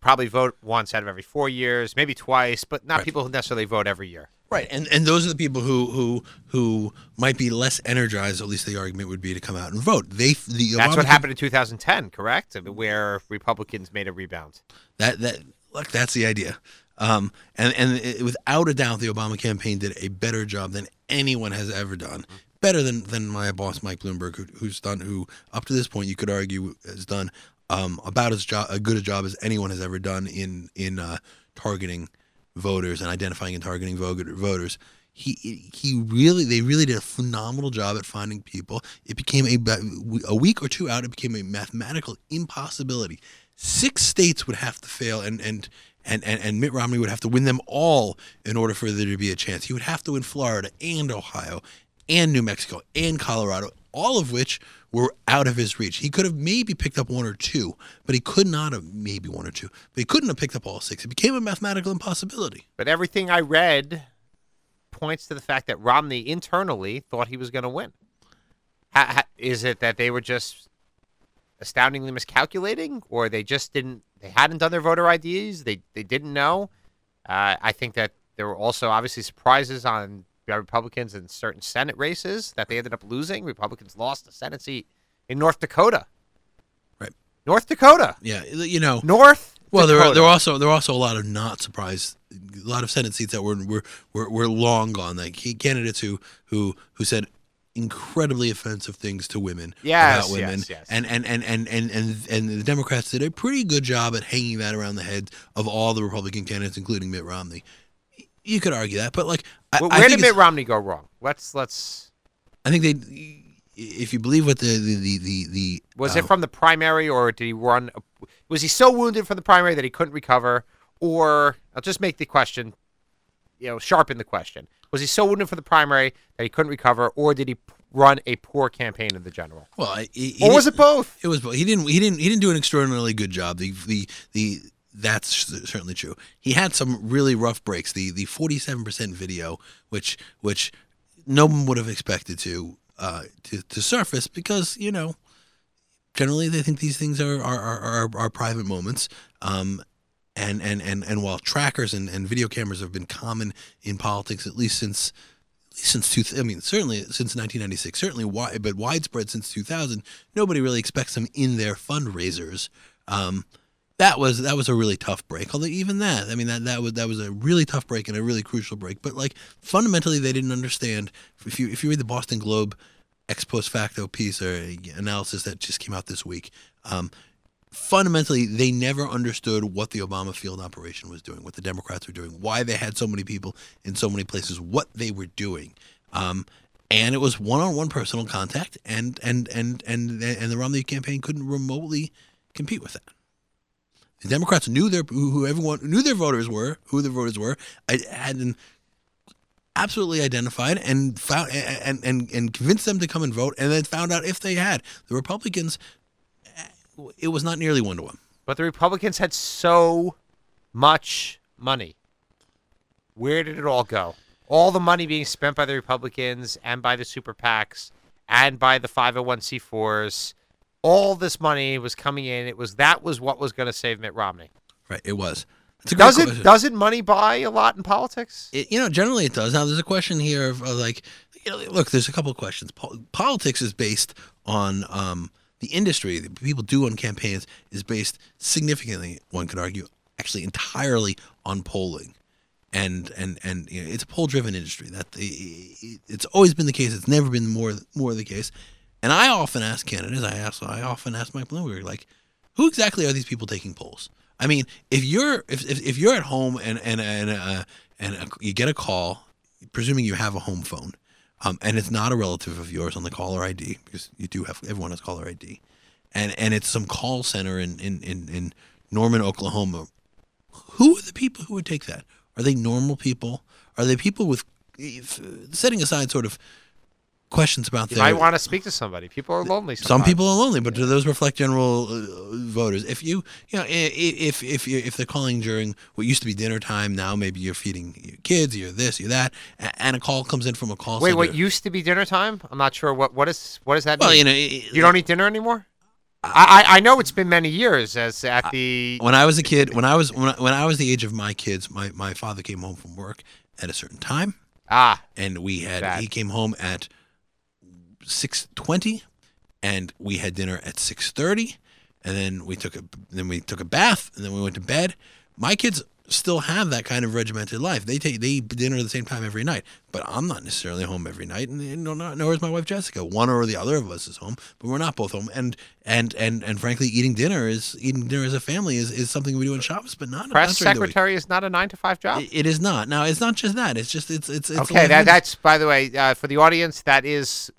probably vote once out of every four years, maybe twice, but not Right. people who necessarily vote every year. Right, and and those are the people who who who might be less energized. At least the argument would be to come out and vote. They the That's what happened in 2010, correct? Where Republicans made a rebound. That that look, that's the idea. Um, and and it, without a doubt, the Obama campaign did a better job than anyone has ever done. Better than than my boss Mike Bloomberg, who, who's done who up to this point you could argue has done um, about as job a good a job as anyone has ever done in in uh, targeting voters and identifying and targeting voters. He he really they really did a phenomenal job at finding people. It became a a week or two out. It became a mathematical impossibility. Six states would have to fail, and and and and, and Mitt Romney would have to win them all in order for there to be a chance. He would have to win Florida and Ohio, and New Mexico and Colorado, all of which were out of his reach. He could have maybe picked up one or two, but he could not have maybe one or two. But he couldn't have picked up all six. It became a mathematical impossibility. But everything I read points to the fact that Romney internally thought he was going to win. Is it that they were just astoundingly miscalculating, or they just didn't? They hadn't done their voter IDs. They they didn't know. Uh, I think that there were also obviously surprises on Republicans in certain Senate races that they ended up losing. Republicans lost a Senate seat in North Dakota. Right. North Dakota. Yeah, you know. North. Well, there are, there are also there are also a lot of not surprised, a lot of Senate seats that were were were, were long gone. Like candidates who who who said incredibly offensive things to women Yes, about women, yes, yes. and and and and and and and the Democrats did a pretty good job at hanging that around the heads of all the Republican candidates, including Mitt Romney. You could argue that, but like, I, Where, I did Mitt Romney go wrong? Let's let's. I think they, if you believe what the the the the, the Was uh, it from the primary, or did he run? Was he so wounded from the primary that he couldn't recover? Or I'll just make the question, you know, sharpen the question. Was he so wounded from the primary that he couldn't recover, or did he run a poor campaign in the general? well, I- he, he Or was it both? It was. Both. He didn't. He didn't. He didn't do an extraordinarily good job. The the the that's certainly true. He had some really rough breaks. The the forty seven percent video, which which no one would have expected to uh to, to surface because you know generally they think these things are are are, are, are private moments. Um, and and and and while trackers and, and video cameras have been common in politics at least since since two, I mean, certainly since 1996, certainly wide, but widespread since 2000. Nobody really expects them in their fundraisers. Um, that was that was a really tough break. Although even that, I mean, that that was that was a really tough break and a really crucial break. But like fundamentally, they didn't understand. If you if you read the Boston Globe ex post facto piece or analysis that just came out this week. Um, fundamentally, they never understood what the Obama field operation was doing, what the Democrats were doing, why they had so many people in so many places, what they were doing. Um, and it was one-on-one personal contact, and and and and and the Romney campaign couldn't remotely compete with that. The Democrats knew their who everyone knew their voters were, who their voters were, I had absolutely identified and found and, and and convinced them to come and vote, and then found out if they had the Republicans eh, it was not nearly one to one. But the Republicans had so much money. Where did it all go? All the money being spent by the Republicans and by the super PACs and by the 501c4s. All this money was coming in. It was that was what was going to save Mitt Romney. Right, it was. Does it doesn't money buy a lot in politics? It, you know, generally it does. Now there's a question here of, of like, you know, look, there's a couple of questions. politics is based on um, the industry that people do on campaigns is based significantly, one could argue, actually entirely on polling. And and and you know, it's a poll-driven industry. That it's always been the case. It's never been more more the case. And I often ask candidates. I ask. I often ask Mike Bloomberg, like, who exactly are these people taking polls? I mean, if you're if if, if you're at home and and and uh, and uh, you get a call, presuming you have a home phone, um, and it's not a relative of yours on the caller ID because you do have everyone has caller ID, and and it's some call center in in in, in Norman, Oklahoma. Who are the people who would take that? Are they normal people? Are they people with setting aside sort of questions about you their. might want to speak to somebody. People are lonely. Sometimes. Some people are lonely, but do those reflect general uh, voters? If you, you know, if if you if they're calling during what used to be dinner time, now maybe you're feeding your kids, you're this, you're that, and a call comes in from a call. Wait, center. what used to be dinner time? I'm not sure. What what is what does that well, mean? you know, it, you don't eat dinner anymore. I, I know it's been many years as at the when I was a kid when I was when I, when I was the age of my kids my, my father came home from work at a certain time ah and we had bad. he came home at six twenty, and we had dinner at six thirty, and then we took a then we took a bath, and then we went to bed. My kids still have that kind of regimented life. They take they eat dinner at the same time every night, but I'm not necessarily home every night, and, and nor is my wife Jessica. One or the other of us is home, but we're not both home. And and and and frankly, eating dinner is eating dinner as a family is, is something we do in Shabbos, but not press not secretary is not a nine to five job. It, it is not. Now it's not just that. It's just it's it's, it's okay. That, that's by the way uh, for the audience. That is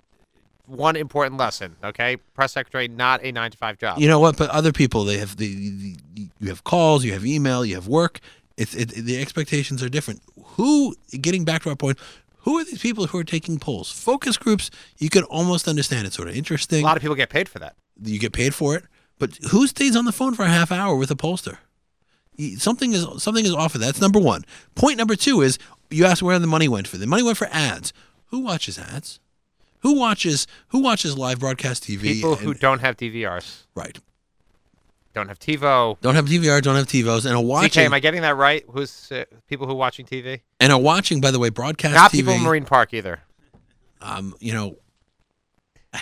one important lesson. Okay, press secretary not a nine to five job. You know what? But other people, they have the, the you have calls, you have email, you have work. It's it, the expectations are different. Who? Getting back to our point, who are these people who are taking polls? Focus groups, you can almost understand. It's sort of interesting. A lot of people get paid for that. You get paid for it, but who stays on the phone for a half hour with a pollster? Something is something is off of that. That's number one. Point number two is you asked where the money went for. The money went for ads. Who watches ads? Who watches Who watches live broadcast TV? People who don't have DVRs. Right. Don't have TiVo. Don't have DVR. Don't have TiVos, and are watching. CK, am I getting that right? Who's uh, people who are watching TV? And are watching, by the way, broadcast. Not TV, people in Marine Park either. Um, you know. [LAUGHS]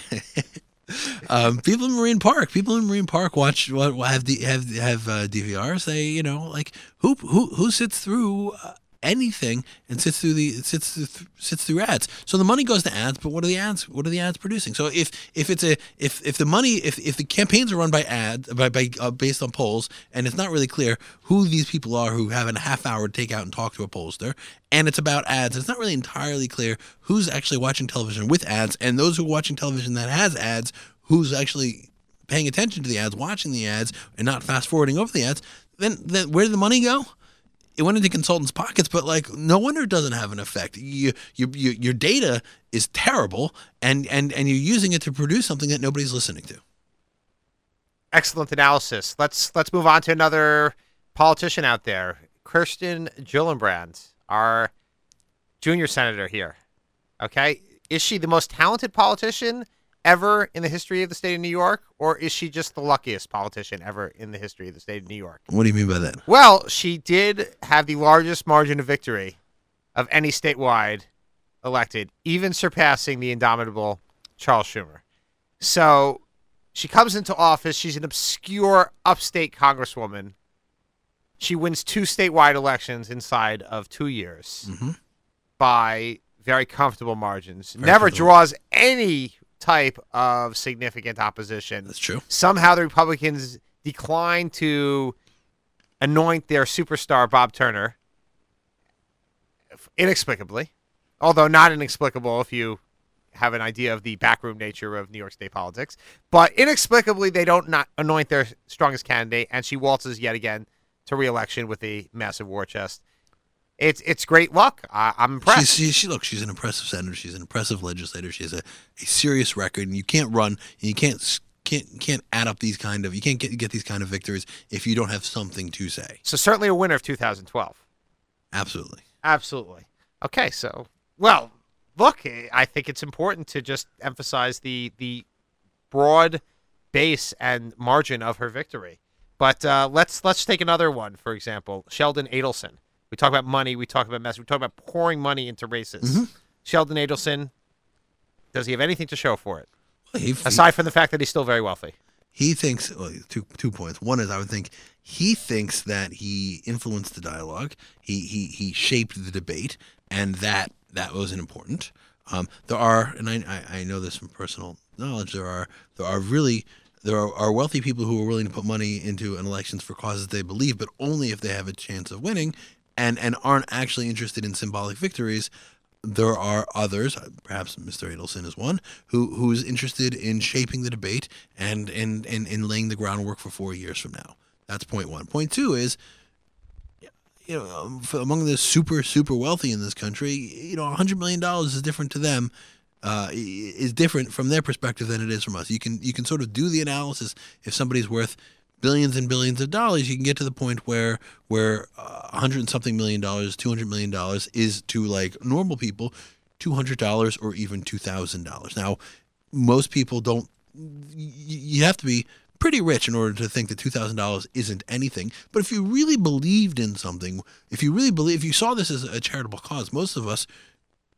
um, people in Marine Park, people in Marine Park watch what have the have have uh, DVRs. They, you know, like who who who sits through uh, anything and sits through the sits through, sits through ads. So the money goes to ads, but what are the ads? What are the ads producing? So if if it's a if if the money if, if the campaigns are run by ads by, by uh, based on polls and it's not really clear who these people are who have a half hour to take out and talk to a pollster and it's about ads, it's not really entirely clear who's actually watching television with ads and those who are watching television that has ads who's actually paying attention to the ads, watching the ads, and not fast forwarding over the ads, then, then where did the money go? It went into consultants' pockets, but like no wonder it doesn't have an effect. You, you, you, your data is terrible, and and and you're using it to produce something that nobody's listening to. Excellent analysis. Let's let's move on to another politician out there, Kirsten Gillibrand, our junior senator here. Okay, is she the most talented politician ever in the history of the state of New York, or is she just the luckiest politician ever in the history of the state of New York? What do you mean by that? Well, she did have the largest margin of victory of any statewide elected, even surpassing the indomitable Charles Schumer. So she comes into office. She's an obscure upstate congresswoman. She wins two statewide elections inside of two years mm-hmm. by very comfortable margins. Very Never comfortable. draws any type of significant opposition. That's true. Somehow the Republicans declined to anoint their superstar Bob Turner inexplicably, although not inexplicable if you have an idea of the backroom nature of New York State politics. But inexplicably, they don't not anoint their strongest candidate, and she waltzes yet again to reelection with a massive war chest. It's it's great luck. I, I'm impressed. She's, she, she look. She's an impressive senator. She's an impressive legislator. She has a, a serious record, and you can't run. And you can't can't can't add up these kind of. You can't get get these kind of victories if you don't have something to say. so certainly a winner of 2012. Absolutely. Absolutely. Okay, so well, look, I think it's important to just emphasize the the broad base and margin of her victory. But uh, let's let's take another one. For example, Sheldon Adelson. We talk about money. We talk about mess. We talk about pouring money into races. Mhm. Sheldon Adelson. Does he have anything to show for it Well, he, aside from the fact that he's still very wealthy? he thinks well, two two points. One is I would think he thinks that he influenced the dialogue. He he he shaped the debate, and that that was important. Um, there are, and I, I I know this from personal knowledge. There are there are really there are, are wealthy people who are willing to put money into an elections for causes they believe, but only if they have a chance of winning, and and aren't actually interested in symbolic victories. There are others, perhaps Mr. Adelson is one, who who's interested in shaping the debate and and, and and laying the groundwork for four years from now. That's point one. Point two is, you know, um, among the super super wealthy in this country, you know, hundred million dollars is different to them. Uh, is different from their perspective than it is from us. You can you can sort of do the analysis. If somebody's worth billions and billions of dollars, you can get to the point where where uh, a hundred and something million dollars, two hundred million dollars is to like normal people, two hundred dollars or even two thousand dollars. Now, most people don't. You have to be pretty rich in order to think that two thousand dollars isn't anything. But if you really believed in something, if you really believe, if you saw this as a charitable cause, most of us.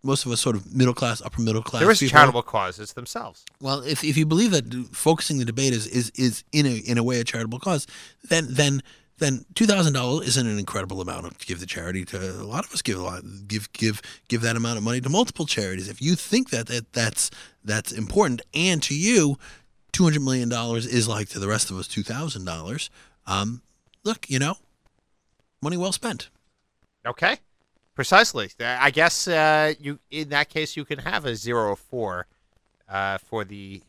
Most of us, sort of middle class, upper middle class. There is people, charitable causes themselves. well, if, if you believe that focusing the debate is, is, is in a in a way a charitable cause, then then then two thousand dollars isn't an incredible amount to give the charity. To a lot of us give a lot give give give that amount of money to multiple charities. If you think that, that that's that's important, and to you, two hundred million dollars is like to the rest of us two thousand dollars. Um, look, you know, money well spent. Okay, precisely. I guess uh, you in that case you can have a zero four uh, for the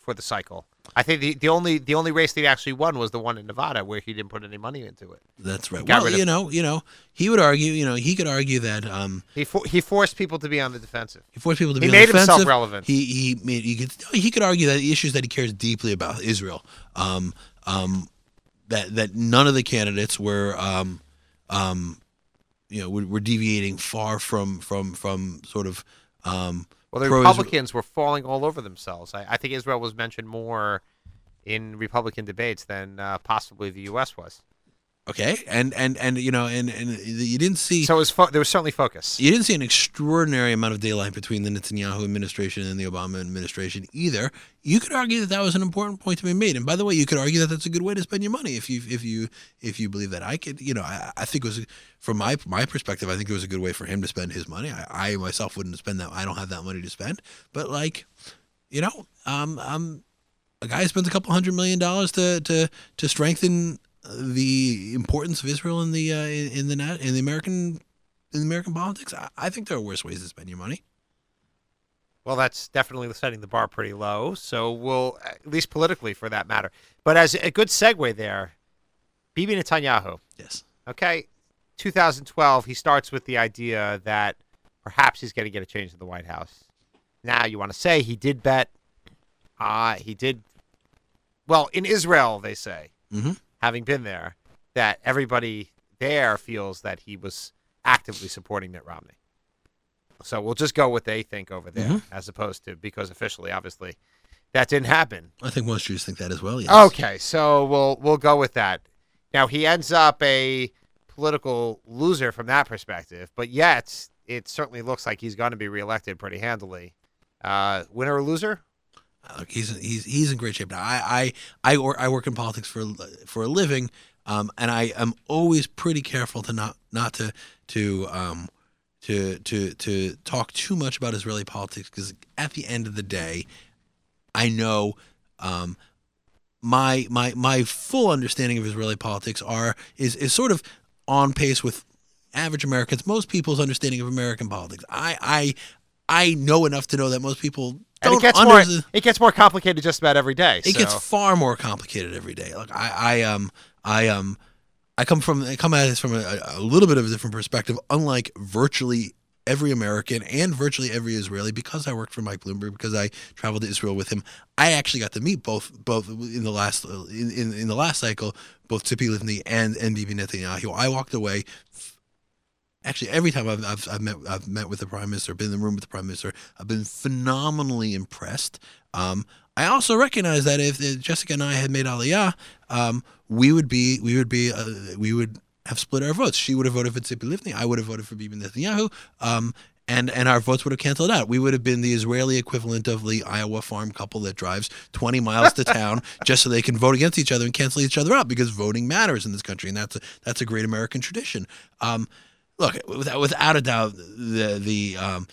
for the cycle. I think the, the only the only race that he actually won was the one in Nevada where he didn't put any money into it. That's right. Well, of- you know, you know, he would argue, you know, he could argue that um, He for, he forced people to be on the defensive. He forced people to be He on made the himself relevant. He he made he could he could argue that the issues that he cares deeply about Israel, um, um, that that none of the candidates were, um, um, you know, we're deviating far from from from sort of. Um, Well, the Republicans were falling all over themselves. I, I think Israel was mentioned more in Republican debates than uh, possibly the U.S. was. Okay, and and and you know, and and you didn't see. So it was fo- there was certainly focus. you didn't see an extraordinary amount of daylight between the Netanyahu administration and the Obama administration either. You could argue that that was an important point to be made. And by the way, you could argue that that's a good way to spend your money if you if you if you believe that. I could, you know, I, I think it was from my my perspective. I think it was a good way for him to spend his money. I, I myself wouldn't spend that. I don't have that money to spend. But like, you know, um, um, a guy spends a couple hundred million dollars to to to strengthen the importance of Israel in the uh, in, the nat- in the American in American politics. I, I think there are worse ways to spend your money. Well, that's definitely setting the bar pretty low. So we'll, at least politically for that matter. But as a good segue there, Bibi Netanyahu. Yes. Okay, 2012, he starts with the idea that perhaps he's going to get a change in the White House. Now, you want to say he did bet. Uh, he did. Well, in Israel, they say, Mhm. Having been there, that everybody there feels that he was actively supporting Mitt Romney. So we'll just go what they think over there, Mhm. as opposed to because officially, obviously, that didn't happen. I think most Jews think that as well. Yes. Okay, so we'll we'll go with that. Now he ends up a political loser from that perspective, but yet it certainly looks like he's going to be reelected pretty handily. Uh, winner or loser? Look, he's he's he's in great shape now. I I I, or, I work in politics for for a living, um, and I am always pretty careful to not not to to um to to to talk too much about Israeli politics because at the end of the day, I know um, my my my full understanding of Israeli politics are is is sort of on pace with average Americans, most people's understanding of American politics. I I I know enough to know that most people And don't it gets under- more it gets more complicated just about every day. it gets far more complicated every day. Like I, I um, I um, I come from I come at this from a, a little bit of a different perspective. Unlike virtually every American and virtually every Israeli, because I worked for Mike Bloomberg, because I traveled to Israel with him, I actually got to meet both both in the last in in, in the last cycle, both Tzipi Livni and and Bibi Netanyahu. I walked away. Actually, every time I've, I've, I've met I've met with the prime minister, been in the room with the prime minister, I've been phenomenally impressed. Um, I also recognize that if uh, Jessica and I had made Aliyah, um, we would be we would be uh, we would have split our votes. She would have voted for Tzipi Livni. I would have voted for Bibi Netanyahu. Um, and and our votes would have canceled out. We would have been the Israeli equivalent of the Iowa farm couple that drives 20 miles to town [LAUGHS] just so they can vote against each other and cancel each other out because voting matters in this country, and that's a that's a great American tradition. Um, look, without, without a doubt, the the um,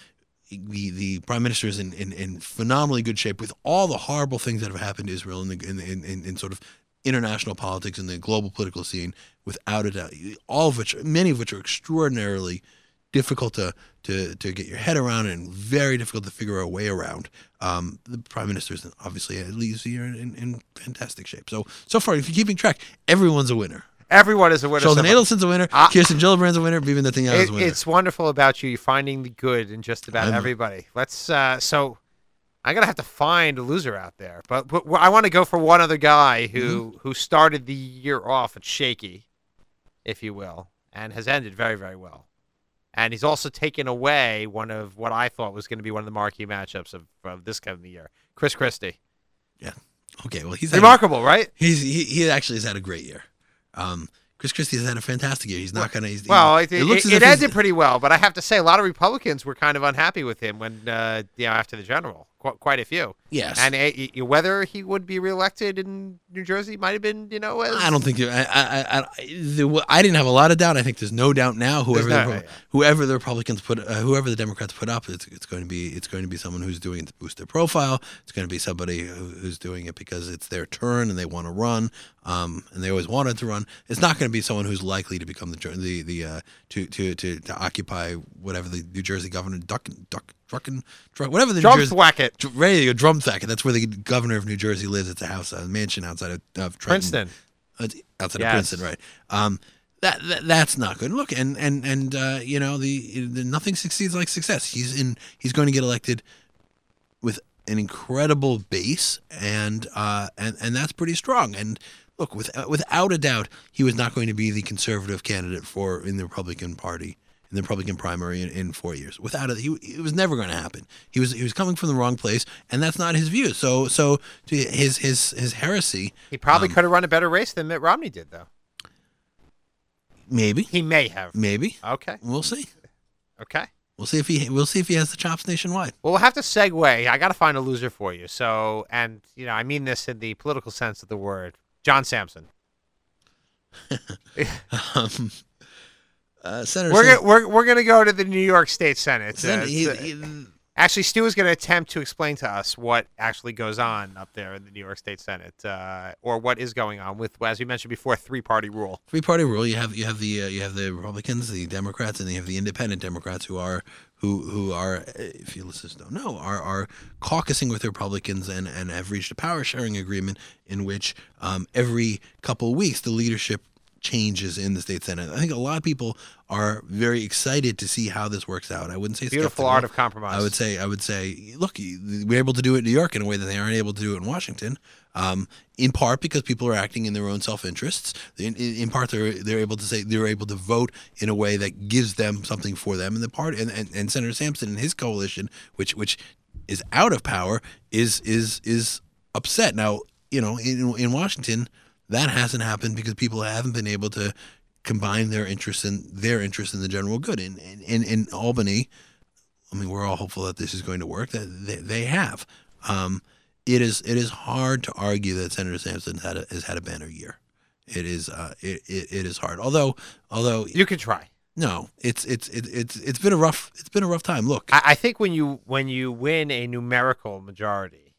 the, the prime minister is in, in, in phenomenally good shape with all the horrible things that have happened to Israel in, the, in, in, in, in sort of international politics and the global political scene. Without a doubt, all of which, many of which are extraordinarily difficult to, to, to get your head around and very difficult to figure a way around. Um, the prime minister is obviously at least here in, in fantastic shape. So so far, if you're keeping track, everyone's a winner. Everyone is a winner. Sheldon so- Adelson's a winner. Ah. Kirsten Gillibrand's a winner. Bibi Netanyahu's It, a winner. it's wonderful about you. You're finding the good in just about I'm- everybody. Let's. Uh, so, I'm gonna have to find a loser out there, but, but I want to go for one other guy who Mm-hmm. who started the year off at shaky, if you will, and has ended very very well. And he's also taken away one of what I thought was going to be one of the marquee matchups of, this kind of this coming year. Chris Christie. Yeah. Okay, well, he's a- Remarkable, right? He's he, he actually has had a great year. Um, Chris Christie has had a fantastic year. He's not gonna. He's, Well, he- it, it, looks as it ended pretty well, but I have to say, a lot of Republicans were kind of unhappy with him when, uh, you know, after the general, Qu- quite a few. Yes, And uh, y- whether he would be reelected in New Jersey might have been, you know, as, I don't think I, I, I, I, the, I didn't have a lot of doubt. I think there's no doubt now. Whoever There's the, no- whoever the Republicans put, uh, whoever the Democrats put up, it's, it's going to be it's going to be someone who's doing it to boost their profile. It's going to be somebody who, who's doing it because it's their turn and they want to run, um, and they always wanted to run. It's not going to be someone who's likely to become the the the uh, to, to to to occupy whatever the New Jersey governor Duck Duck Drucken, Druck, whatever the New Drum Jersey thwack it. Dr- Ready to go drum thack, and that's where the governor of New Jersey lives. It's a house, a mansion outside of, of Trenton. Princeton. Uh, outside Yes. of Princeton, right? Um, that, that that's not good. Look, and and and uh, you know the, the nothing succeeds like success. He's in. He's going to get elected with an incredible base, and uh, and and that's pretty strong. And look, with, without a doubt, he was not going to be the conservative candidate for in the Republican Party in the Republican primary in, in four years. Without it, he, it was never going to happen. He was he was coming from the wrong place, and that's not his view. So so his his his heresy, He probably Um, could have run a better race than Mitt Romney did, though. maybe He may have. maybe Okay. we'll see. Okay. We'll see if he we'll see if he has the chops nationwide. Well, we'll have to segue. I got to find a loser for you. So, and, you know, I mean this in the political sense of the word. John Sampson. [LAUGHS] Um, uh, Senator We're gonna, we're, we're going to go to the New York State Senate. Sen- he- he- Actually, Stu is going to attempt to explain to us what actually goes on up there in the New York State Senate, uh, or what is going on with, as we mentioned before, three-party rule. three party rule. You have you have the uh, you have the Republicans, the Democrats, and you have the Independent Democrats who are who who are uh, if you listeners don't know are are caucusing with Republicans and and have reached a power sharing agreement in which um, every couple of weeks the leadership changes in the state senate. I think a lot of people are very excited to see how this works out. I wouldn't say Beautiful art of compromise. I would say I would say look, we're able to do it in New York in a way that they aren't able to do it in Washington. Um, in part because people are acting in their own self interests. In, in, in part, they're they're able to say they're able to vote in a way that gives them something for them. And the part and, and, and Senator Sampson and his coalition, which which is out of power, is is is upset now. You know, in in Washington, that hasn't happened because people haven't been able to combine their interest in their interest in the general good. In in, in, in Albany, I mean, we're all hopeful that this is going to work. That they, they have. Um, it is it is hard to argue that Senator Sampson had a, has had a banner year. It is uh, it, it, it is hard. Although although you can try. no, it's it's it, it's it's been a rough it's been a rough time. Look, I, I think when you when you win a numerical majority,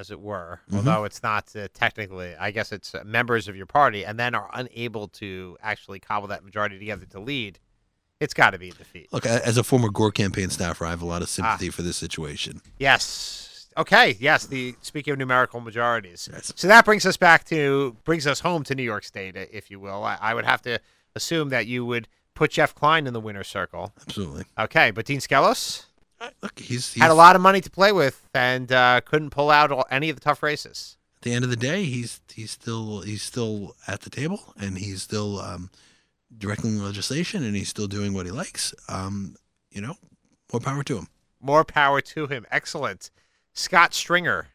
as it were, Mhm. although it's not uh, technically. I guess it's uh, members of your party, and then are unable to actually cobble that majority together to lead. It's got to be a defeat. Look, as a former Gore campaign staffer, I have a lot of Ah. sympathy for this situation. Yes. Okay. Yes. The speaking of numerical majorities, Yes. so that brings us back to brings us home to New York State, if you will. I, I would have to assume that you would put Jeff Klein in the winner's circle. Absolutely. Okay, but Dean Skelos Look, he's, he's had a lot of money to play with and uh, couldn't pull out all, any of the tough races. at the end of the day, he's he's still he's still at the table and he's still um, directing legislation and he's still doing what he likes. Um, you know, more power to him. More power to him. Excellent. Scott Stringer.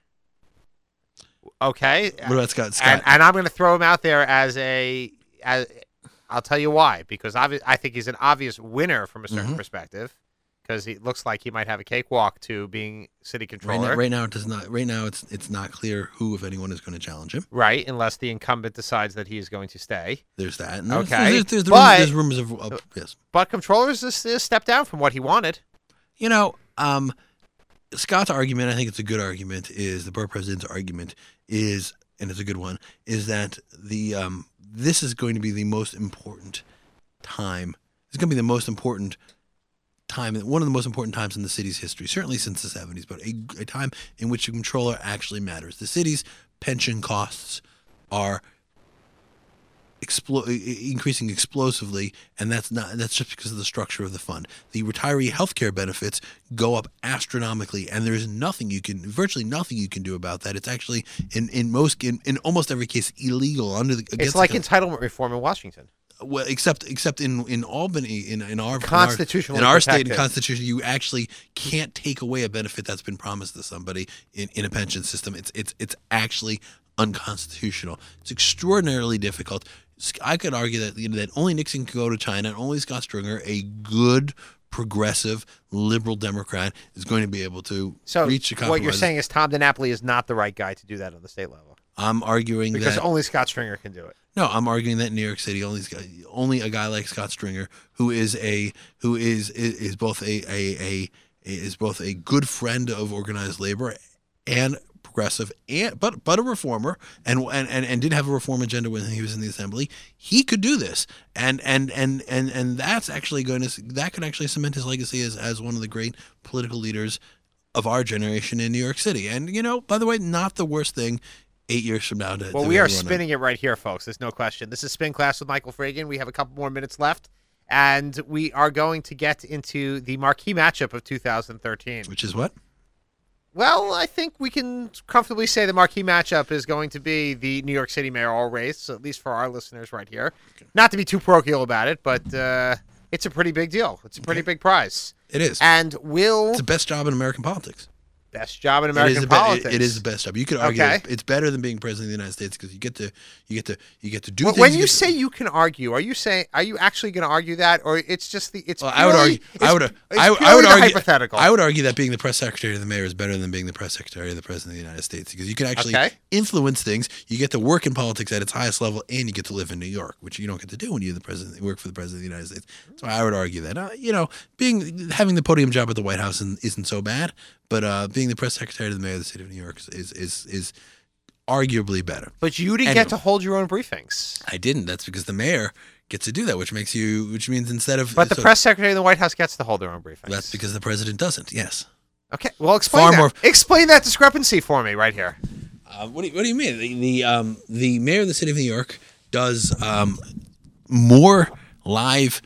Okay. What about Scott? Scott? and, and I'm going to throw him out there as a. As, I'll tell you why. Because obvi- I think he's an obvious winner from a certain Mhm. perspective. Because he looks like he might have a cakewalk to being city right controller. now, right now, it does not. Right now, it's it's not clear who, if anyone, is going to challenge him. Right, unless the incumbent decides that he is going to stay. There's that. And Okay, There's, there's, there's, but- there's rumors of uh, yes. But controllers is a step down from what he wanted. You know, um, Scott's argument, I think it's a good argument, is the borough president's argument is, and it's a good one, is that the um, this is going to be the most important time. It's going to be the most important time, one of the most important times in the city's history, certainly since the 70s, but a, a time in which the controller actually matters. The city's pension costs are explo- increasing explosively, and that's not that's just because of the structure of the fund. The retiree health care benefits go up astronomically, and there's nothing you can, virtually nothing you can do about that. It's actually in in most in, in almost every case illegal under the. It's like the, entitlement reform in Washington. Well, except except in in Albany in in our in our, in our state and constitution, you actually can't take away a benefit that's been promised to somebody in, in a pension system. It's it's it's actually unconstitutional. It's extraordinarily difficult. I could argue that you know, that only Nixon could go to China, and only Scott Stringer, a good progressive liberal Democrat, is going to be able to So reach a compromise. what you're saying is Tom DiNapoli is not the right guy to do that on the state level I'm arguing because that only Scott Stringer can do it. No, I'm arguing that in New York City, only only a guy like Scott Stringer, who is a who is is, is both a, a a is both a good friend of organized labor and progressive, and but but a reformer, and and and, and did have a reform agenda when he was in the assembly. He could do this, and and and and and that's actually going to that could actually cement his legacy as as one of the great political leaders of our generation in New York City. And you know, by the way, not the worst thing. Eight years from now, to, Well, to we are spinning it right here, folks. There's no question. This is Spin Class with Michael Fragin. We have a couple more minutes left, and we are going to get into the marquee matchup of 2013. which is what Well, I think we can comfortably say the marquee matchup is going to be the New York City mayoral race, at least for our listeners right here. Not to be too parochial about it, but uh, it's a pretty big deal. It's a pretty Okay. big prize. it is. And will It's the best job in American politics. Best job in It is American be- it- politics. it is the best job. You could argue Okay. it's, better than being president of the United States because you get to you get to you get to do things. when you to- say you can argue, are you saying are you actually going to argue that, or it's just the it's? Well, I would purely- argue. I would. it's I, would- I would argue. hypothetical. I would argue that being the press secretary of the mayor is better than being the press secretary of the president of the United States because you can actually Okay. influence things. You get to work in politics at its highest level, and you get to live in New York, which you don't get to do when you're the president. Work for the president of the United States. So I would argue that. Uh, you know, being having the podium job at the White House isn't, isn't so bad, but uh, being the press secretary of the mayor of the city of New York is is is arguably better. but you didn't Anyway. get to hold your own briefings. I didn't. That's because the mayor gets to do that, which makes you, which means instead of But the so- press secretary of the White House gets to hold their own briefings. That's because the president doesn't. Yes. okay. Well, explain Far that. more- Explain that discrepancy for me right here. Uh, what do you, what do you mean? The the, um, the mayor of the city of New York does um, more live,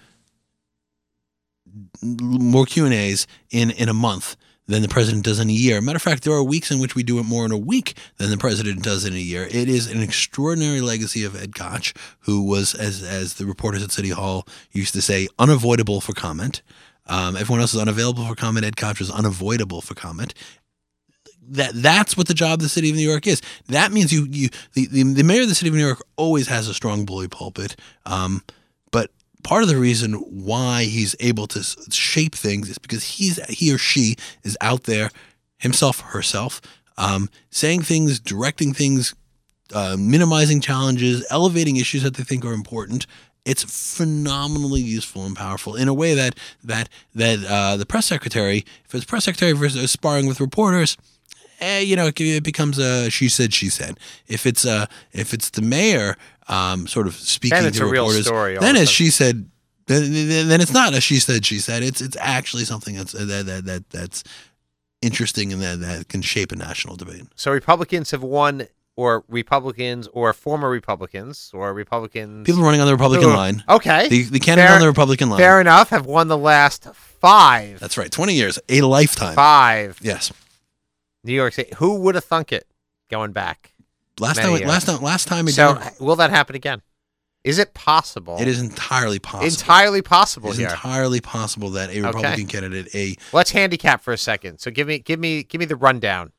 more Q and A's in in a month than the president does in a year. Matter of fact, there are weeks in which we do it more in a week than the president does in a year. It is an extraordinary legacy of Ed Koch, who was, as as the reporters at City Hall used to say, unavoidable for comment. Um, everyone else is unavailable for comment. Ed Koch was unavoidable for comment that that's what the job of the city of New York is. That means you you the, the, the mayor of the city of New York always has a strong bully pulpit. Um, part of the reason why he's able to shape things is because he's he or she is out there himself herself um, saying things, directing things, uh, minimizing challenges, elevating issues that they think are important. It's phenomenally useful and powerful in a way that that that uh, the press secretary, if it's press secretary versus sparring with reporters, eh, you know, it, becomes a she said, she said. If it's uh, if it's the mayor um, sort of speaking it's to a real reporters, story then as she said, then, then then it's not a she said, she said. It's it's actually something that's uh, that, that that that's interesting and that that can shape a national debate. So Republicans have won, or Republicans, or former Republicans, or Republicans. People running on the Republican Ugh. line, Okay. the the candidate Fair- on the Republican line. Fair enough. Have won the last five. That's right, twenty years, a lifetime. Five. Yes. New York State. Who would have thunk it going back? Last Many time, years. last time, last time. it So did- will that happen again? Is it possible? it is entirely possible. entirely possible It's entirely possible that a Republican candidate, a Let's handicap for a second. So give me, give me, give me the rundown.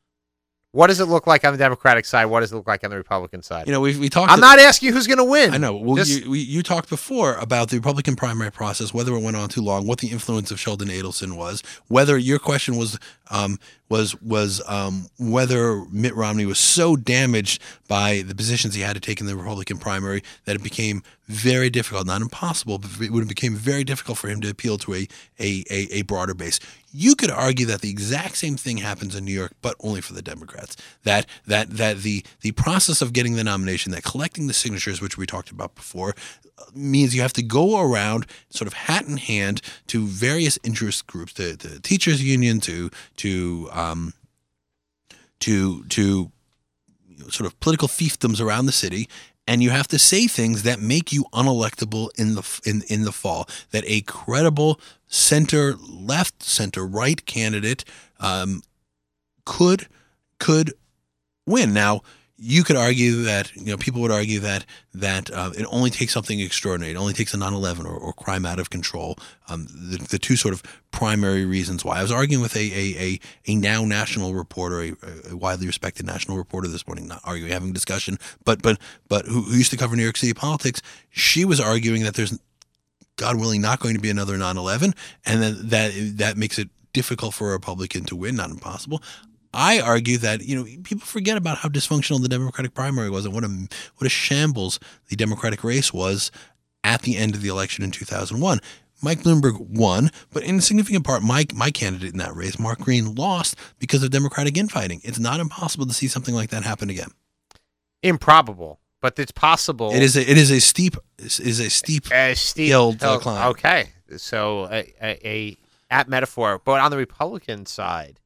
What does it look like on the Democratic side? What does it look like on the Republican side? you know, we we talked. I'm not asking you who's going to win. I know. Well, Just- you, we, you talked before about the Republican primary process, whether it went on too long, what the influence of Sheldon Adelson was, whether your question was um, was was um, whether Mitt Romney was so damaged by the positions he had to take in the Republican primary that it became very difficult, not impossible, but it would became very difficult for him to appeal to a a, a, a broader base. You could argue that the exact same thing happens in New York, but only for the Democrats. That that that the the process of getting the nomination, that collecting the signatures, which we talked about before, means you have to go around sort of hat in hand to various interest groups, to the teachers union, to to um, to to sort of political fiefdoms around the city, and you have to say things that make you unelectable in the in in the fall. That a credible center left, center right candidate um, could could win. Now, you could argue that you know people would argue that that uh, it only takes something extraordinary. It only takes a 9/11 or, or crime out of control. Um, the, the two sort of primary reasons why I was arguing with a a, a, a now national reporter, a, a widely respected national reporter this morning, not arguing, having discussion, but but but who, who used to cover New York City politics. She was arguing that there's God willing, not going to be another 9/11, and then that that makes it difficult for a Republican to win, not impossible. I argue that you know people forget about how dysfunctional the Democratic primary was and what a what a shambles the Democratic race was at the end of the election in 2001. Mike Bloomberg won, but in a significant part, Mike, my candidate in that race, Mark Green, lost because of Democratic infighting. It's not impossible to see something like that happen again. Improbable, but it's possible. It is a, it is a steep is a steep a steep hill to climb. Okay, so a, a, a at metaphor, but on the Republican side,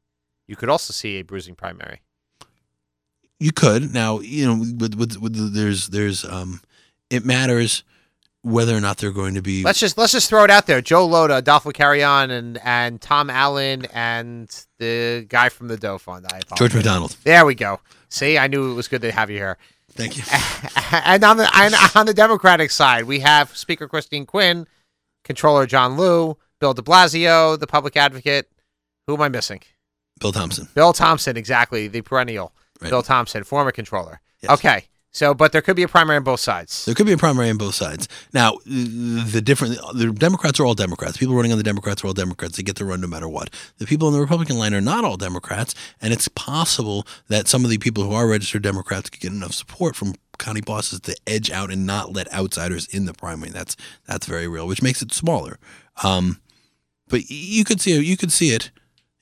you could also see a bruising primary. You could now, you know, with with, with the, there's there's um, it matters whether or not they're going to be. Let's just let's just throw it out there: Joe Lhota, Adolfo Carrion, and and Tom Allon, and the guy from the Doe Fund. I apologize. George McDonald. There we go. See, I knew it was good to have you here. Thank you. [LAUGHS] and on the and on the Democratic side, we have Speaker Christine Quinn, Controller John Liu, Bill De Blasio, the Public Advocate. Who am I missing? Bill Thompson. Bill Thompson, exactly, the perennial Right. Bill Thompson, former controller. Yes. Okay, so but there could be a primary on both sides. There could be a primary on both sides. Now, the different the Democrats are all Democrats. People running on the Democrats are all Democrats. They get to run no matter what. The people on the Republican line are not all Democrats, and it's possible that some of the people who are registered Democrats could get enough support from county bosses to edge out and not let outsiders in the primary. That's that's very real, which makes it smaller. Um, but you could see you could see it.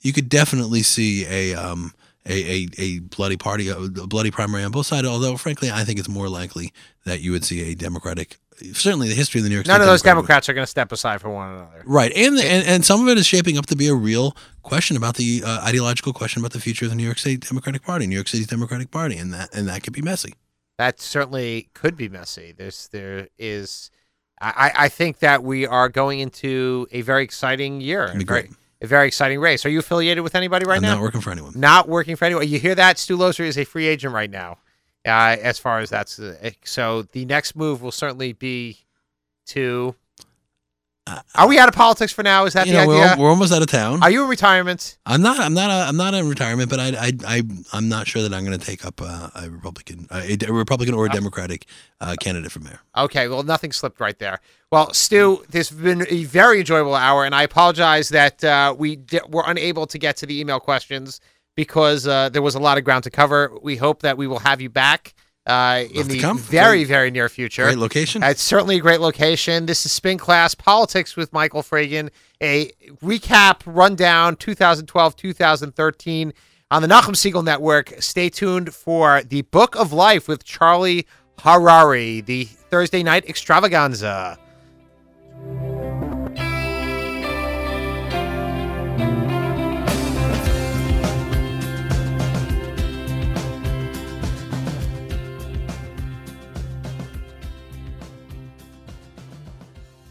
You could definitely see a um, a, a, a bloody party, a bloody primary on both sides. Although, frankly, I think it's more likely that you would see a Democratic. Certainly, the history of the New York None State of those Democrats are going to step aside for one another. Right, and, and and some of it is shaping up to be a real question about the uh, ideological question about the future of the New York State Democratic Party, New York City's Democratic Party, and that and that could be messy. That certainly could be messy. There's there is, I, I think that we are going into a very exciting year, It'd be a very, great. A very exciting race. Are you affiliated with anybody right I'm now? not working for anyone. Not working for anyone. You hear that? Stu Loeser is a free agent right now. Uh, as far as that's uh, so, the next move will certainly be to. Uh, Are we out of politics for now? Is that you the know, we're, idea? we're almost out of town. Are you in retirement? I'm not. I'm not. A, I'm not in retirement, but I. I. I I'm not sure that I'm going to take up uh, a Republican, a, a Republican or a Democratic uh, candidate for mayor. Okay, well, nothing slipped right there. Well, Stu, this has been a very enjoyable hour, and I apologize that uh, we were unable to get to the email questions because uh, there was a lot of ground to cover. We hope that we will have you back uh, in the come. very, Great- very near future. Great location. It's certainly a great location. This is Spin Class Politics with Michael Fragin, a recap, rundown 2012 2013 on the Nachum Segal Network. Stay tuned for the Book of Life with Charlie Harary, the Thursday night extravaganza.